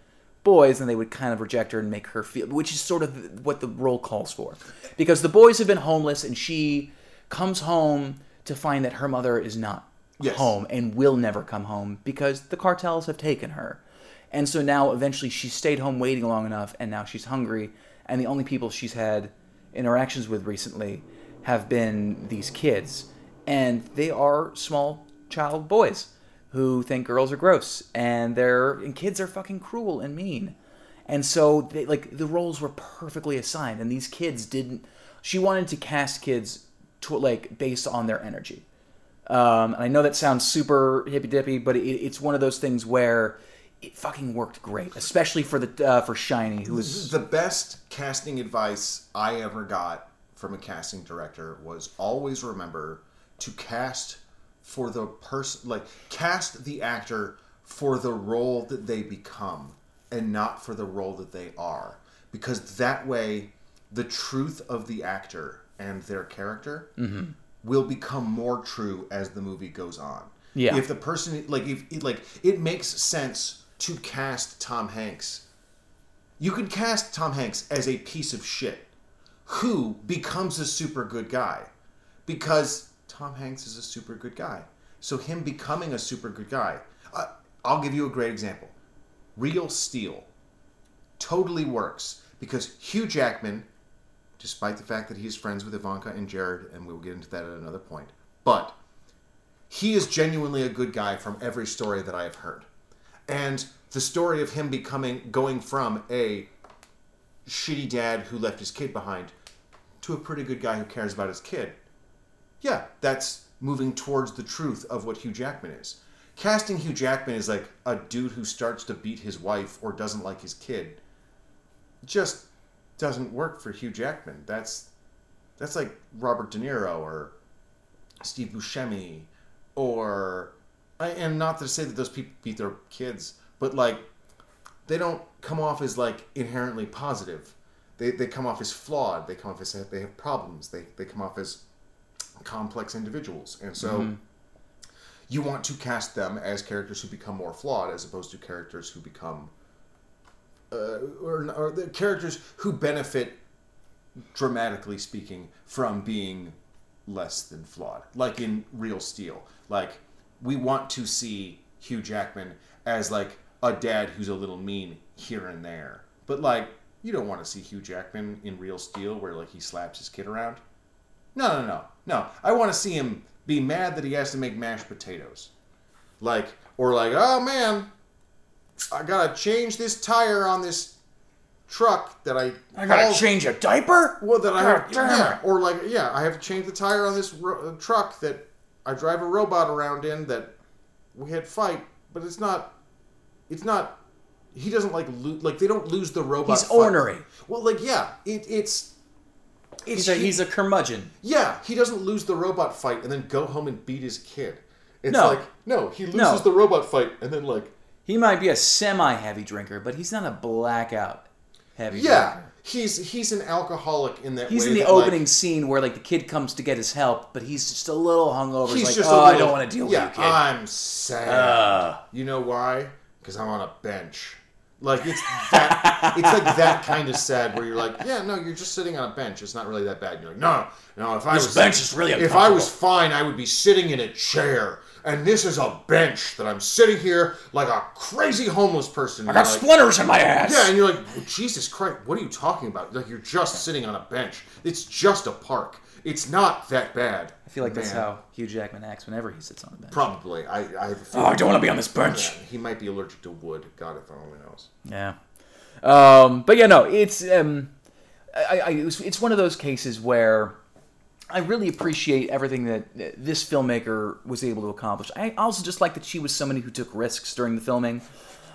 boys and they would kind of reject her and make her feel which is sort of what the role calls for because the boys have been homeless and she comes home to find that her mother is not Yes. home and will never come home because the cartels have taken her and so now eventually she stayed home waiting long enough and now she's hungry. And the only people she's had interactions with recently have been these kids. And they are small child boys who think girls are gross and they're and kids are fucking cruel and mean. And so they like the roles were perfectly assigned and these kids didn't she wanted to cast kids to like based on their energy. Um, and I know that sounds super hippy dippy, but it, it's one of those things where it fucking worked great, especially for the uh, for Shiny, who was The best casting advice I ever got from a casting director was always remember to cast for the person, like cast the actor for the role that they become and not for the role that they are. Because that way, the truth of the actor and their character will become more true as the movie goes on. Yeah. If the person like if like it makes sense to cast Tom Hanks you could cast Tom Hanks as a piece of shit who becomes a super good guy because Tom Hanks is a super good guy. So him becoming a super good guy. Uh, I'll give you a great example. Real Steel totally works because Hugh Jackman, despite the fact that he's friends with Ivanka and Jared, and we'll get into that at another point, but he is genuinely a good guy from every story that I have heard. And the story of him becoming going from a shitty dad who left his kid behind to a pretty good guy who cares about his kid. Yeah, that's moving towards the truth of what Hugh Jackman is. Casting Hugh Jackman as like a dude who starts to beat his wife or doesn't like his kid just doesn't work for Hugh Jackman. That's that's like Robert De Niro or Steve Buscemi or I- and not to say that those people beat their kids, but like they don't come off as like inherently positive. They, they come off as flawed. They come off as they have problems. They, they come off as complex individuals. And so you want to cast them as characters who become more flawed as opposed to characters who become uh, or, or the characters who benefit dramatically speaking from being less than flawed like in real steel like we want to see hugh jackman as like a dad who's a little mean here and there. But like you don't want to see hugh jackman in real steel where like he slaps his kid around. No no no no. I want to see him be mad that he has to make mashed potatoes. Like or like oh man i gotta change this tire on this truck that i I gotta hauled- change a diaper. well, that I God have, yeah, or like, yeah, I have to change the tire on this ro- uh, truck that I drive a robot around in that we had fight, but it's not, it's not. He doesn't like lose, like they don't lose the robot. He's fight. ornery. Well, like yeah, it, it's, it's He's a, he's a curmudgeon. yeah, he doesn't lose the robot fight and then go home and beat his kid. It's No. like no, he loses No. the robot fight and then like He might be a semi-heavy drinker, but he's not a blackout heavy yeah, drinker. He's he's an alcoholic in that He's way. in the that, like, opening scene where like the kid comes to get his help, but he's just a little hungover. He's, He's like, just "Oh, a I little- don't want to deal yeah, with you, kid." I'm sad. Uh. you know why? Because I'm on a bench. Like it's that. it's like that kind of sad where you're like, yeah, no, you're just sitting on a bench. It's not really that bad. And you're like, no, no. If I This was bench is really if I was fine, I would be sitting in a chair. And this is a bench that I'm sitting here like a crazy homeless person. I got like, splinters in my ass. yeah, and you're like, "Well, Jesus Christ, what are you talking about? Like, you're just sitting on a bench. It's just a park. It's not that bad. I feel like that's how Hugh Jackman acts whenever he sits on a bench. Probably. I, I have Oh. I don't want to be on this bench. Yeah, he might be allergic to wood. God, if only knows. Yeah. Um, but yeah, no, it's um, I, I, it it's one of those cases where I really appreciate everything that this filmmaker was able to accomplish. I also just like that she was somebody who took risks during the filming.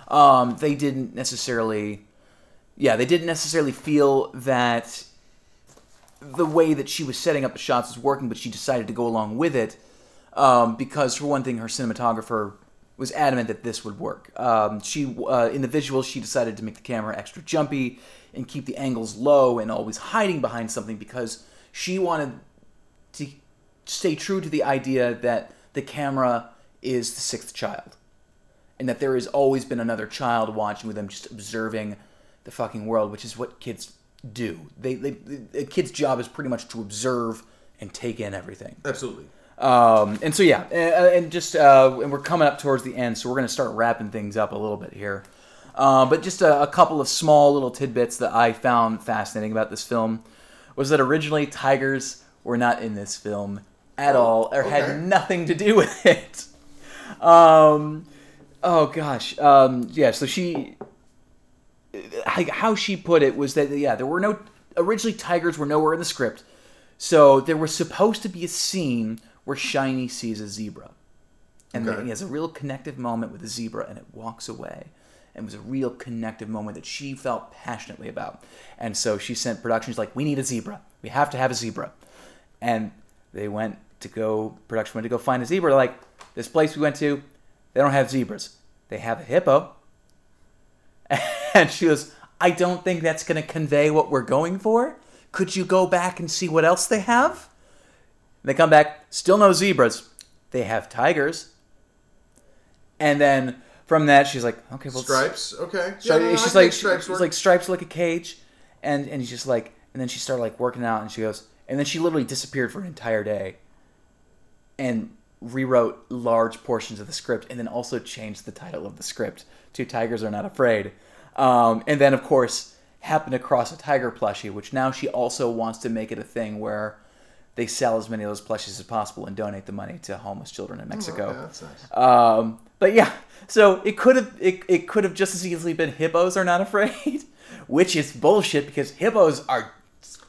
Um, they didn't necessarily, yeah, they didn't necessarily feel that the way that she was setting up the shots was working, but she decided to go along with it um, because, for one thing, her cinematographer was adamant that this would work. Um, she, uh, in the visuals, she decided to make the camera extra jumpy and keep the angles low and always hiding behind something because she wanted to stay true to the idea that the camera is the sixth child and that there has always been another child watching with them just observing the fucking world which is what kids do they, they a kid's job is pretty much to observe and take in everything Absolutely. um, and so yeah, uh, and just uh, and we're coming up towards the end, so we're gonna start wrapping things up a little bit here. Uh, but just a, a couple of small little tidbits that I found fascinating about this film was that originally tigers were not in this film at all, or okay. had nothing to do with it. Um, oh gosh, um, yeah. So she, like, how she put it was that yeah, there were no originally tigers were nowhere in the script. So there was supposed to be a scene where Shiny sees a zebra, and Okay. he has a real connective moment with the zebra, and it walks away. And it was a real connective moment that she felt passionately about. And so she sent production. She's like, "We need a zebra. We have to have a zebra." And they went to go. Production went to go find a zebra. Like this place we went to, they don't have zebras. They have a hippo. And she goes, I don't think that's going to convey what we're going for. Could you go back and see what else they have? They come back, still no zebras. They have tigers. And then from that, she's like, okay, well, Stripes. Okay. so Yeah, no, I like stripes work. like stripes like a cage, and and he's just like, and then she started like working out, and she goes, and then she literally disappeared for an entire day, and rewrote large portions of the script, and then also changed the title of the script to "Tigers Are Not Afraid," um, and then of course happened across a tiger plushie, which now she also wants to make it a thing where they sell as many of those plushies as possible and donate the money to homeless children in Mexico. Okay, nice. Um, but yeah, so it could have it, it could have just as easily been hippos are not afraid, which is bullshit because hippos are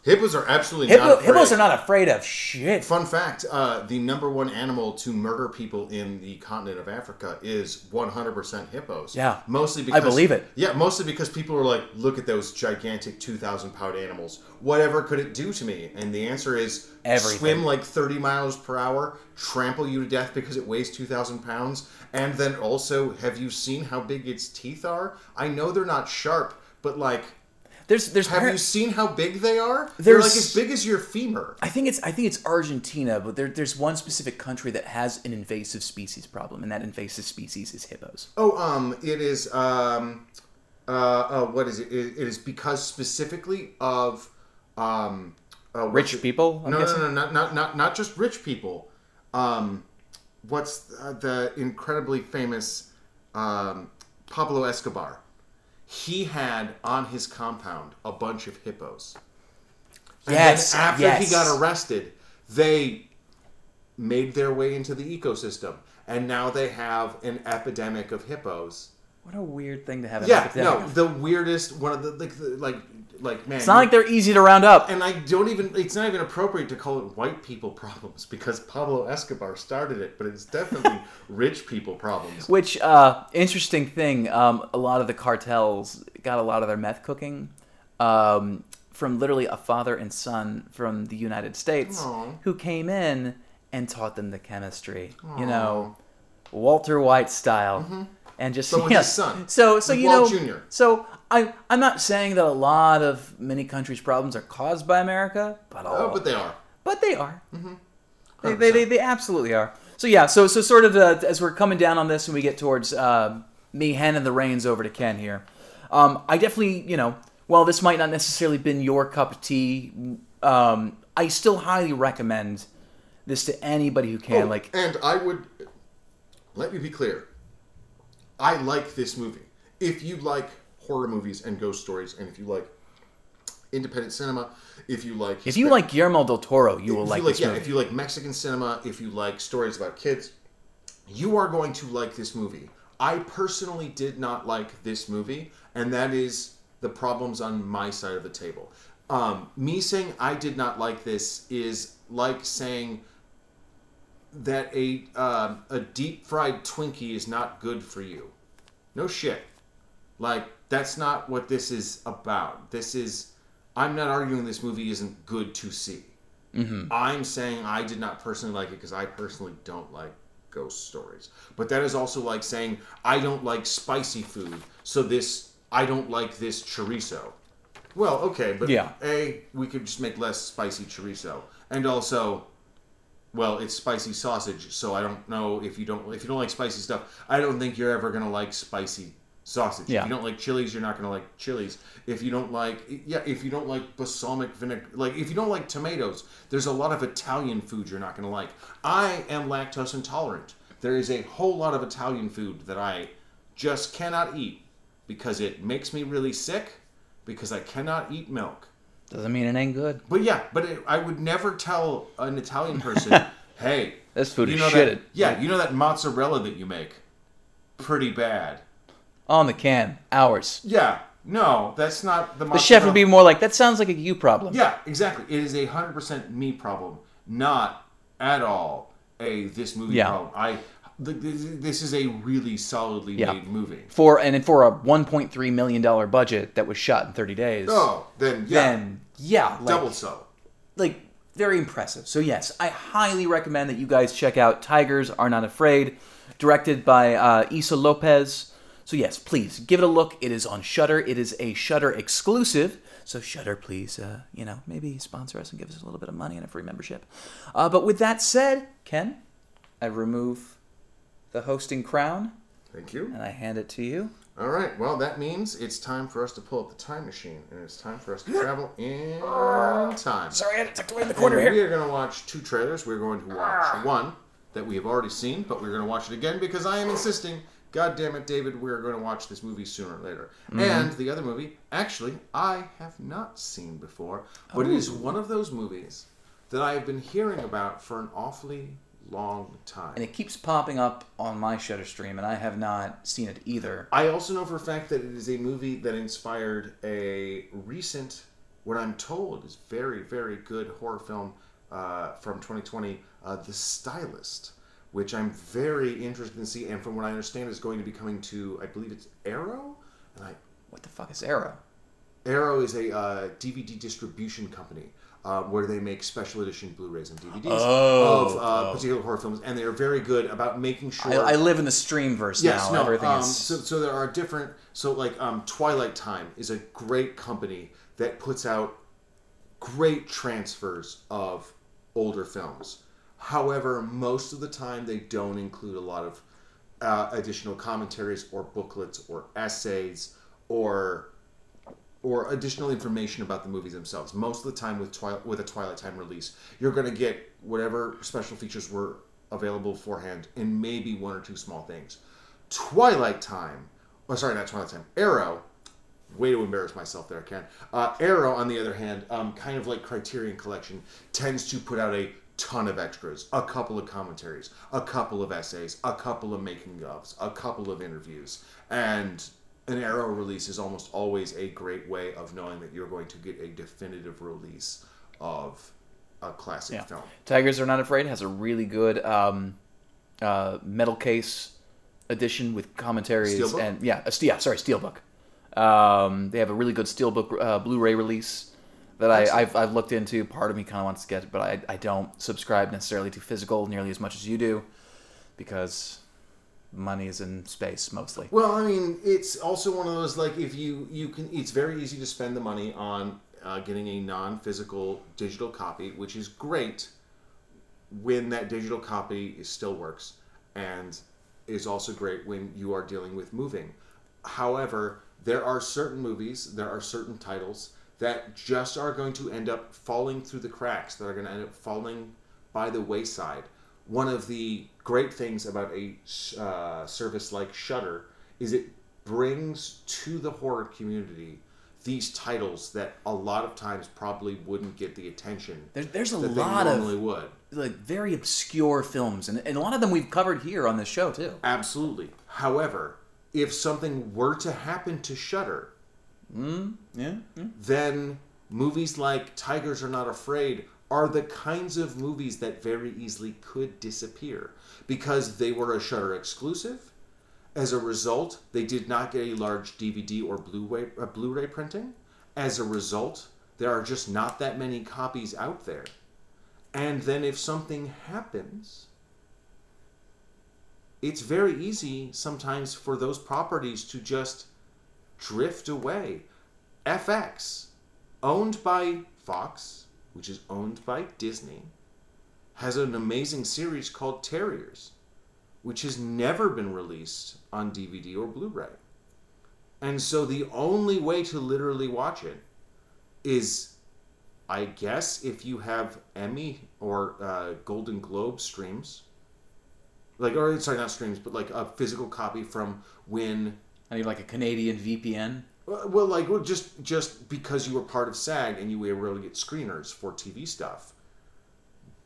Hippos are absolutely Hippo, not afraid. hippos are not afraid of shit. Fun fact: uh, the number one animal to murder people in the continent of Africa is 100% hippos. Yeah. mostly because I believe it. Yeah, mostly because people are like, "Look at those gigantic 2,000 pound animals. Whatever could it do to me?" And the answer is Everything. swim like 30 miles per hour, trample you to death because it weighs 2,000 pounds, and then also, have you seen how big its teeth are? I know they're not sharp, but like. There's there's Have par- you seen how big they are? They're like as big as your femur. I think it's I think it's Argentina, but there, there's one specific country that has an invasive species problem, and that invasive species is hippos. Oh, um, it is, um, uh, uh what is it? It it is because specifically of, um, uh, Rich it- people, I'm No, guessing. no, no, not, not, not, not just rich people. Um, what's uh, the incredibly famous, um, Pablo Escobar? He had on his compound a bunch of hippos. And Yes, then after yes. he got arrested, they made their way into the ecosystem. And now they have an epidemic of hippos. What a weird thing to have. An Yeah, epidemic no, the weirdest one of the like, the, like, like man. it's not like they're easy to round up. and I don't even. It's not even appropriate to call it white people problems because Pablo Escobar started it, but it's definitely rich people problems. Which uh, interesting thing. Um, a lot of the cartels got a lot of their meth cooking um, from literally a father and son from the United States Aw. who came in and taught them the chemistry. You know, Walter White style. And just Mm-hmm. With yeah. his son, So so with you Walt know Jr.. so I I'm not saying that a lot of many countries' problems are caused by America, but all, Oh, but they are. but they are. They, they, they, they absolutely are. So yeah, so so sort of uh, as we're coming down on this and we get towards uh, me handing the reins over to Ken here, um, I definitely you know while this might not necessarily been your cup of tea, um, I still highly recommend this to anybody who can. Oh, like and I would let me be clear. I like this movie. If you like horror movies and ghost stories, and if you like independent cinema, if you like if you like Guillermo del Toro, you will if like you like, this yeah, movie. if you like Mexican cinema, if you like stories about kids, you are going to like this movie. I personally did not like this movie, and that is the problems on my side of the table. Um, me saying I did not like this is like saying that a uh, a deep fried Twinkie is not good for you. No shit. Like that's not what this is about. This is I'm not arguing this movie isn't good to see. Mm-hmm. I'm saying I did not personally like it because I personally don't like ghost stories. But that is also like saying I don't like spicy food, so this I don't like this chorizo. Well, okay, but Yeah. a we could just make less spicy chorizo, and also, well, it's spicy sausage, so I don't know if you don't if you don't like spicy stuff. I don't think you're ever gonna like spicy sausage. Yeah. If you don't like chilies, you're not gonna like chilies. If you don't like yeah, if you don't like balsamic vinegar, like if you don't like tomatoes, there's a lot of Italian food you're not gonna like. I am lactose intolerant. There is a whole lot of Italian food that I just cannot eat because it makes me really sick because I cannot eat milk. Doesn't mean it ain't good. But yeah, but it, I would never tell an Italian person, "Hey, This food you is know shitted." that, yeah, you know that mozzarella that you make, pretty bad." On the can, ours. Yeah, no, that's not the. The chef would be more like, that sounds like a you problem. Yeah, exactly. It is a hundred percent me problem, not at all a this movie Yeah. problem. I th- th- this is a really solidly Yeah. made movie. For and for a 1.3 million dollar budget that was shot in 30 days. Oh, then yeah, Then yeah, like, double so. like very impressive. So yes, I highly recommend that you guys check out Tigers Are Not Afraid, directed by uh, Issa López. So yes, please give it a look. It is on Shudder. It is a Shudder exclusive. So Shudder, please, uh, you know, maybe sponsor us and give us a little bit of money and a free membership. Uh, but with that said, Ken, I remove the hosting crown Thank you. and I hand it to you. All right. Well, that means it's time for us to pull up the time machine, and it's time for us to travel in time. Sorry, I had it tucked away in the And corner we are going to watch two trailers. We're going to watch one that we have already seen, but we're going to watch it again because I am insisting. God damn it, David, we're going to watch this movie sooner or later. And the other movie, actually, I have not seen before, but it is one of those movies that I have been hearing about for an awfully long time. And it keeps popping up on my Shudder stream, and I have not seen it either. I also know for a fact that it is a movie that inspired a recent what I'm told is very, very good horror film uh, from 2020, uh, The Stylist, which I'm very interested in see. And from what I understand, is going to be coming to, I believe it's Arrow. And I, What the fuck is Arrow? Arrow is a uh, DVD distribution company. Uh, where they make special edition Blu-rays and DVDs Oh, of uh, particular horror films, and they are very good about making sure. I, I live in the streamverse Yes, now. no. Everything um, is. so, so there are different. So like um, Twilight Time is a great company that puts out great transfers of older films. However, most of the time they don't include a lot of uh, additional commentaries or booklets or essays or or additional information about the movies themselves. Most of the time with Twi- with a Twilight Time release, you're going to get whatever special features were available beforehand and maybe one or two small things. Twilight Time, or sorry, not Twilight Time, Arrow. Way to embarrass myself there, Ken. Uh, Arrow, on the other hand, um, kind of like Criterion Collection, tends to put out a ton of extras, a couple of commentaries, a couple of essays, a couple of making ofs, a couple of interviews, and an Arrow release is almost always a great way of knowing that you're going to get a definitive release of a classic Yeah. film. Tigers Are Not Afraid has a really good um, uh, metal case edition with commentaries Steelbook? and yeah, a, yeah, sorry, steelbook. Um, they have a really good steelbook uh, Blu-ray release that I, I've, I've looked into. Part of me kind of wants to get, but I, I don't subscribe necessarily to physical nearly as much as you do because money is in space mostly. Well, I mean, it's also one of those like if you you can, it's very easy to spend the money on uh, getting a non-physical digital copy, which is great when that digital copy is, still works, and is also great when you are dealing with moving. However, there are certain movies, there are certain titles that just are going to end up falling through the cracks, that are going to end up falling by the wayside. One of the great things about a uh, service like Shudder is it brings to the horror community these titles that a lot of times probably wouldn't get the attention There, there's a lot of would. like very obscure films, and, and a lot of them we've covered here on this show too. Absolutely. However, if something were to happen to Shudder, Yeah, then movies like Tigers Are Not Afraid are the kinds of movies that very easily could disappear because they were a Shudder exclusive. As a result, they did not get a large DVD or Blu-ray, uh, Blu-ray printing. As a result, there are just not that many copies out there. And then if something happens, it's very easy sometimes for those properties to just drift away. FX, owned by Fox, which is owned by Disney, has an amazing series called Terriers, which has never been released on DVD or Blu ray. And so the only way to literally watch it is, I guess, if you have Emmy or uh, Golden Globe streams. Like, or sorry, not streams, but like a physical copy from when I need like a Canadian VPN. well, well, like well, just just because you were part of SAG and you were able to get screeners for TV stuff,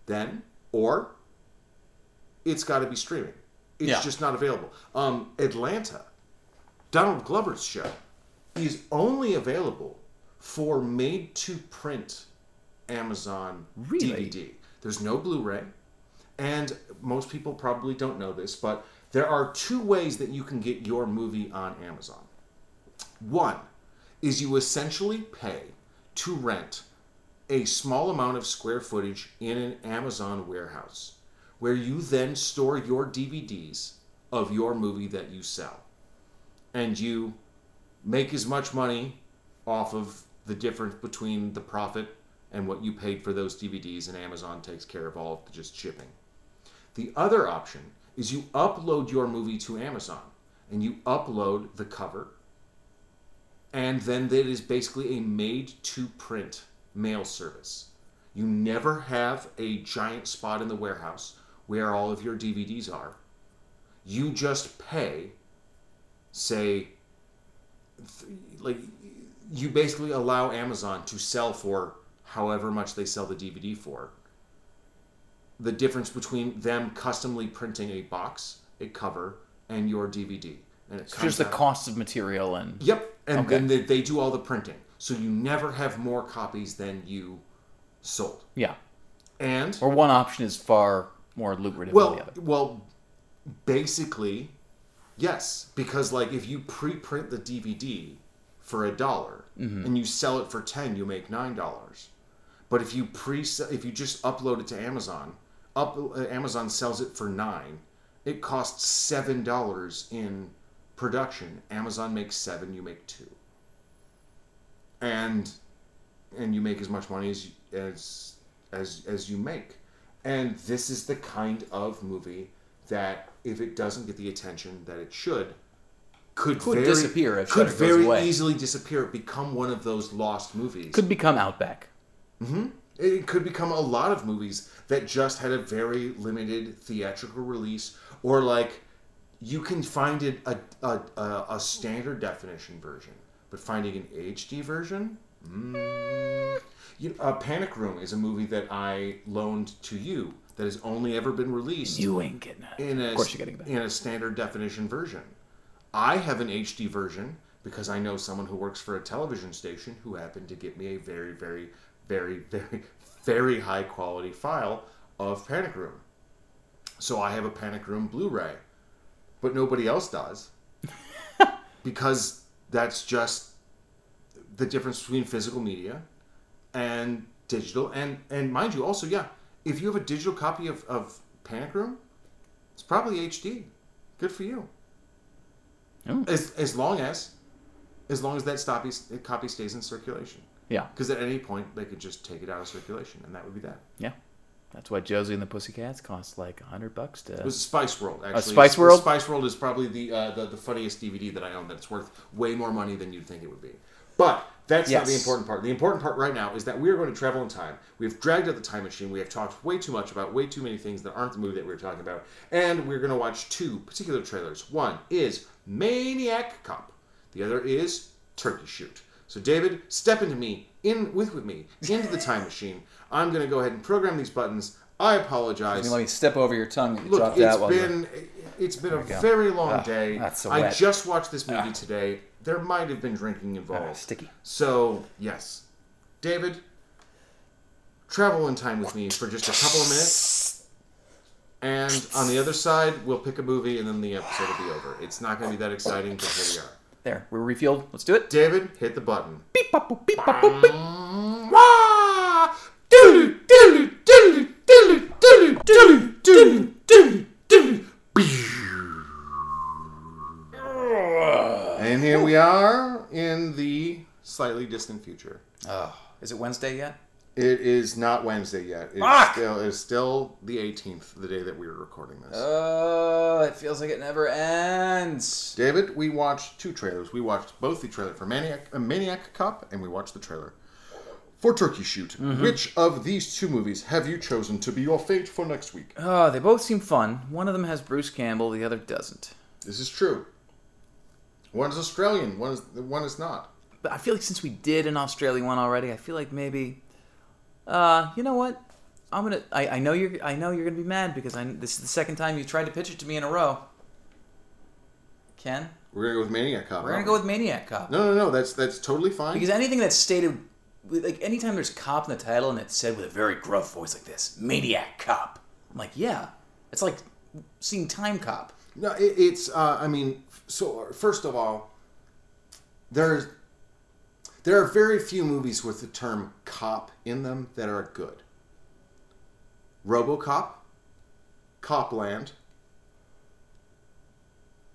then or it's got to be streaming. It's Yeah. just not available. Um, Atlanta, Donald Glover's show, is only available for made-to-print Amazon Really? DVD. There's no Blu-ray, and most people probably don't know this, but there are two ways that you can get your movie on Amazon. One is you essentially pay to rent a small amount of square footage in an Amazon warehouse where you then store your DVDs of your movie that you sell. And you make as much money off of the difference between the profit and what you paid for those DVDs, and Amazon takes care of all of the just shipping. The other option is you upload your movie to Amazon and you upload the cover, and then it is basically a made to print mail service. You never have a giant spot in the warehouse where all of your DVDs are. You just pay, say, like, you basically allow Amazon to sell for however much they sell the DVD for the difference between them customly printing a box, a cover, and your DVD. And it It's just the out- cost of material and Yep, and Okay. then they, they do all the printing. so you never have more copies than you sold. Yeah. And Or one option is far more lucrative well, than the other. well, basically, yes, because like if you pre-print the DVD for a dollar Mm-hmm. and you sell it for ten, you make nine dollars. But if you pre if you just upload it to Amazon, up uh, Amazon sells it for nine. It costs seven dollars in production. Amazon makes seven, you make two. And and you make as much money as as as as you make. And this is the kind of movie that if it doesn't get the attention that it should, could, Could very, disappear if could very away. easily disappear, become one of those lost movies. Could become Outback. It could become a lot of movies that just had a very limited theatrical release, or like you can find it a a, a, a standard definition version, but finding an HD version. Mm. You, uh, Panic Room is a movie that I loaned to you that has only ever been released You ain't getting it. in a, of course you're getting back. in a standard definition version. I have an HD version because I know someone who works for a television station who happened to get me a very, very, very, very, very high quality file of Panic Room. So I have a Panic Room Blu-ray, but nobody else does because that's just the difference between physical media and digital. And and mind you, also yeah, if you have a digital copy of, of Panic Room, it's probably HD. Good for you. Oh. As as long as as long as that copy copy stays in circulation. Yeah. Because at any point they could just take it out of circulation, and that would be that. Yeah. That's why Josie and the Pussycats cost like a hundred bucks to. It was Spice World. Actually, Spice It's- World? Spice World is probably the, uh, the the funniest DVD that I own. That's worth way more money than you'd think it would be. But that's not the important part. The important part right now is that we are going to travel in time. We've dragged out the time machine. We have talked way too much about way too many things that aren't the movie that we were talking about, and we're going to watch two particular trailers. One is Maniac Cop. The other is Turkey Shoot. So David, step into me in with with me into the time machine. I'm going to go ahead and program these buttons. I apologize. Let me step over your tongue. that you Look, dropped it's you- been it's been a we go. very long Ah, day. that's so I wet. just watched this movie Ah. today. There might have been drinking involved. Ah, sticky. So yes, David, travel in time with me for just a couple of minutes, and on the other side, we'll pick a movie, and then the episode will be over. It's not going to be that exciting, but here we are. There, we're refueled. Let's do it. David, hit the button. Beep, bop, boop, beep, bop, boop, beep. Wah! And here we are in the slightly distant future. Oh, is it Wednesday yet? It is not Wednesday yet. It's Fuck! still it's still the 18th, the day that we were recording this. Oh, it feels like it never ends. David, we watched two trailers. We watched both the trailer for Maniac, uh, Maniac Cop, and we watched the trailer for Turkey Shoot. Mm-hmm. Which of these two movies have you chosen to be your fate for next week? Oh, they both seem fun. One of them has Bruce Campbell, the other doesn't. This is true. One is Australian. One is one is not. But I feel like since we did an Australian one already, I feel like maybe, uh, you know what? I'm gonna. I, I know you're. I know you're gonna be mad because I. This is the second time you tried to pitch it to me in a row. Ken, We're gonna go with Maniac Cop. we're gonna aren't go with Maniac Cop No, no, no. That's that's totally fine. because anything that's stated, like anytime there's cop in the title and it's said with a very gruff voice like this, Maniac Cop. I'm like, yeah, it's like seeing Time Cop. No, it, it's. Uh, I mean, so first of all, there's there are very few movies with the term "cop" in them that are good. RoboCop, Copland,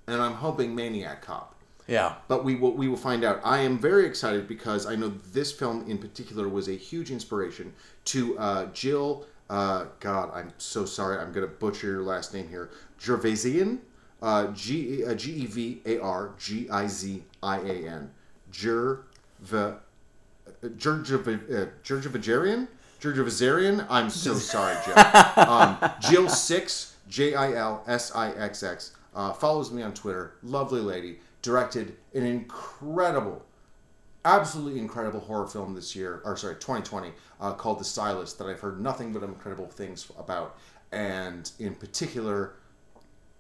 and I'm hoping Maniac Cop. Yeah. But we will we will find out. I am very excited because I know this film in particular was a huge inspiration to uh, Jill. Uh, God, I'm so sorry. I'm gonna butcher your last name here. Gervaisian. Uh, G G E V A R G I Z I A N. Gerva. Gergivagarian? Gergivazarian? I'm so sorry, Jill. Um, Jill Six, J I L S I X X, uh, follows me on Twitter. Lovely lady. Directed an incredible, absolutely incredible horror film this year, or sorry, 2020, uh, called The Stylist, that I've heard nothing but incredible things about. And in particular,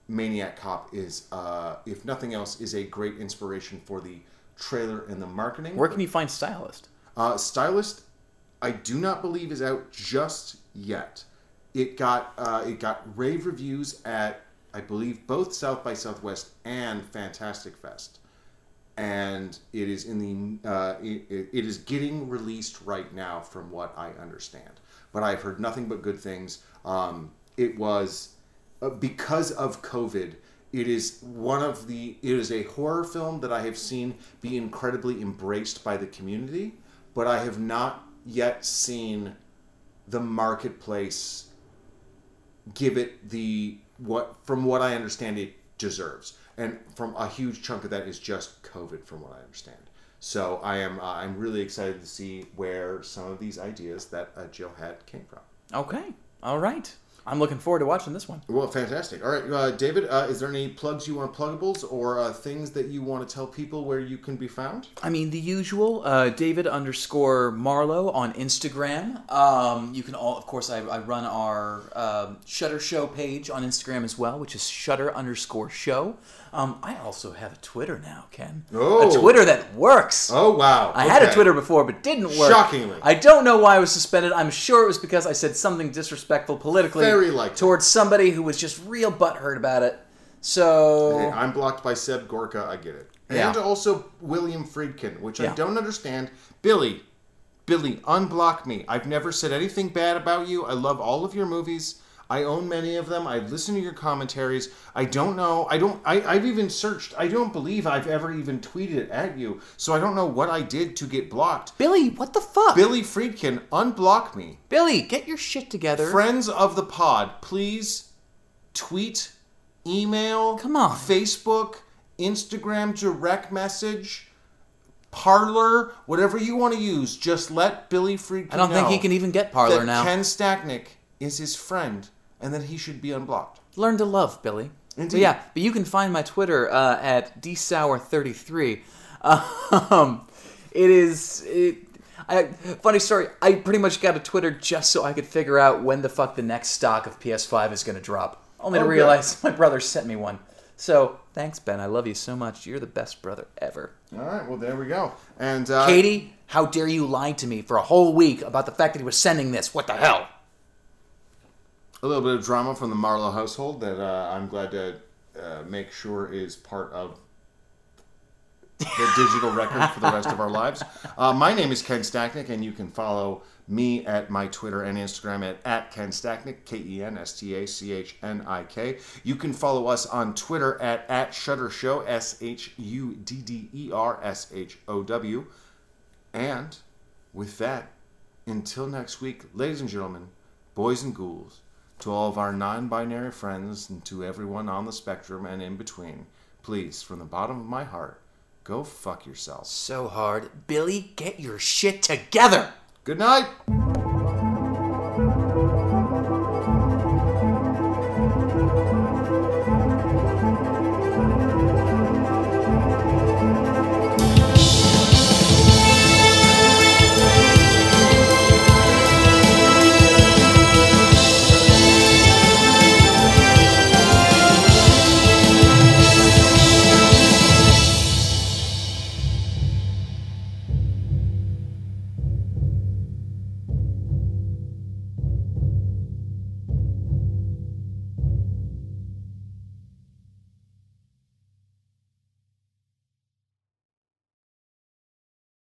Maniac Cop is, uh, if nothing else, is a great inspiration for the trailer and the marketing. Where can you find Stylist? Uh, Stylist, I do not believe is out just yet. It got uh, it got rave reviews at I believe both South by Southwest and Fantastic Fest, and it is in the uh, it, it- it is getting released right now, from what I understand. But I've heard nothing but good things. Um, it was uh, because of COVID. It is one of the. It is a horror film that I have seen be incredibly embraced by the community, but I have not yet seen the marketplace give it the what from what I understand it deserves, and from a huge chunk of that is just COVID, from what I understand. So I am uh, I'm really excited to see where some of these ideas that uh, Jill had came from. Okay. All right. I'm looking forward to watching this one. Well, fantastic. All right, uh, David, uh, is there any plugs you want, pluggables, or uh, things that you want to tell people where you can be found? I mean, the usual, uh, David underscore Marlowe on Instagram. Um, you can all, of course, I, I run our um, Shudder Show page on Instagram as well, which is Shudder underscore Show. Um, I also have a Twitter now, Ken. Oh. A Twitter that works. Oh wow! I had a Twitter before, but didn't work. Shockingly. I don't know why I was suspended. I'm sure it was because I said something disrespectful politically Very likely. towards somebody who was just real butthurt about it. So Hey, I'm blocked by Seb Gorka. I get it. Yeah. And also William Friedkin, which I don't understand. Billy, Billy, unblock me. I've never said anything bad about you. I love all of your movies. I own many of them. I listen to your commentaries. I don't know. I don't. I, I've even searched. I don't believe I've ever even tweeted it at you. So I don't know what I did to get blocked. Billy, what the fuck? Billy Friedkin, unblock me. Billy, get your shit together. Friends of the pod, please tweet, email, Come on. Facebook, Instagram direct message, Parler, whatever you want to use. Just let Billy Friedkin I don't think he can even get Parler that now. Ken Stachnik is his friend and that he should be unblocked. Learn to love, Billy. Indeed. But yeah, but you can find my Twitter uh, at dsour33. Um, it is. It, I, funny story. I pretty much got a Twitter just so I could figure out when the fuck the next stock of PS5 is going to drop. Only to Oh, good. realize my brother sent me one. So thanks, Ben. I love you so much. You're the best brother ever. All right, well there we go. And uh, Katie, how dare you lie to me for a whole week about the fact that he was sending this? What the hell? A little bit of drama from the Marlowe household that uh, I'm glad to uh, make sure is part of the digital record for the rest of our lives. Uh, my name is Ken Stachnik, and you can follow me at my Twitter and Instagram at, at Ken Stachnik, K E N S T A C H N I K. You can follow us on Twitter at, at Shudder Show, S H U D D E R S H O W. And with that, until next week, ladies and gentlemen, boys and ghouls, to all of our non binary friends and to everyone on the spectrum and in between, please, from the bottom of my heart, go fuck yourselves. So hard. Billy, get your shit together! Good night!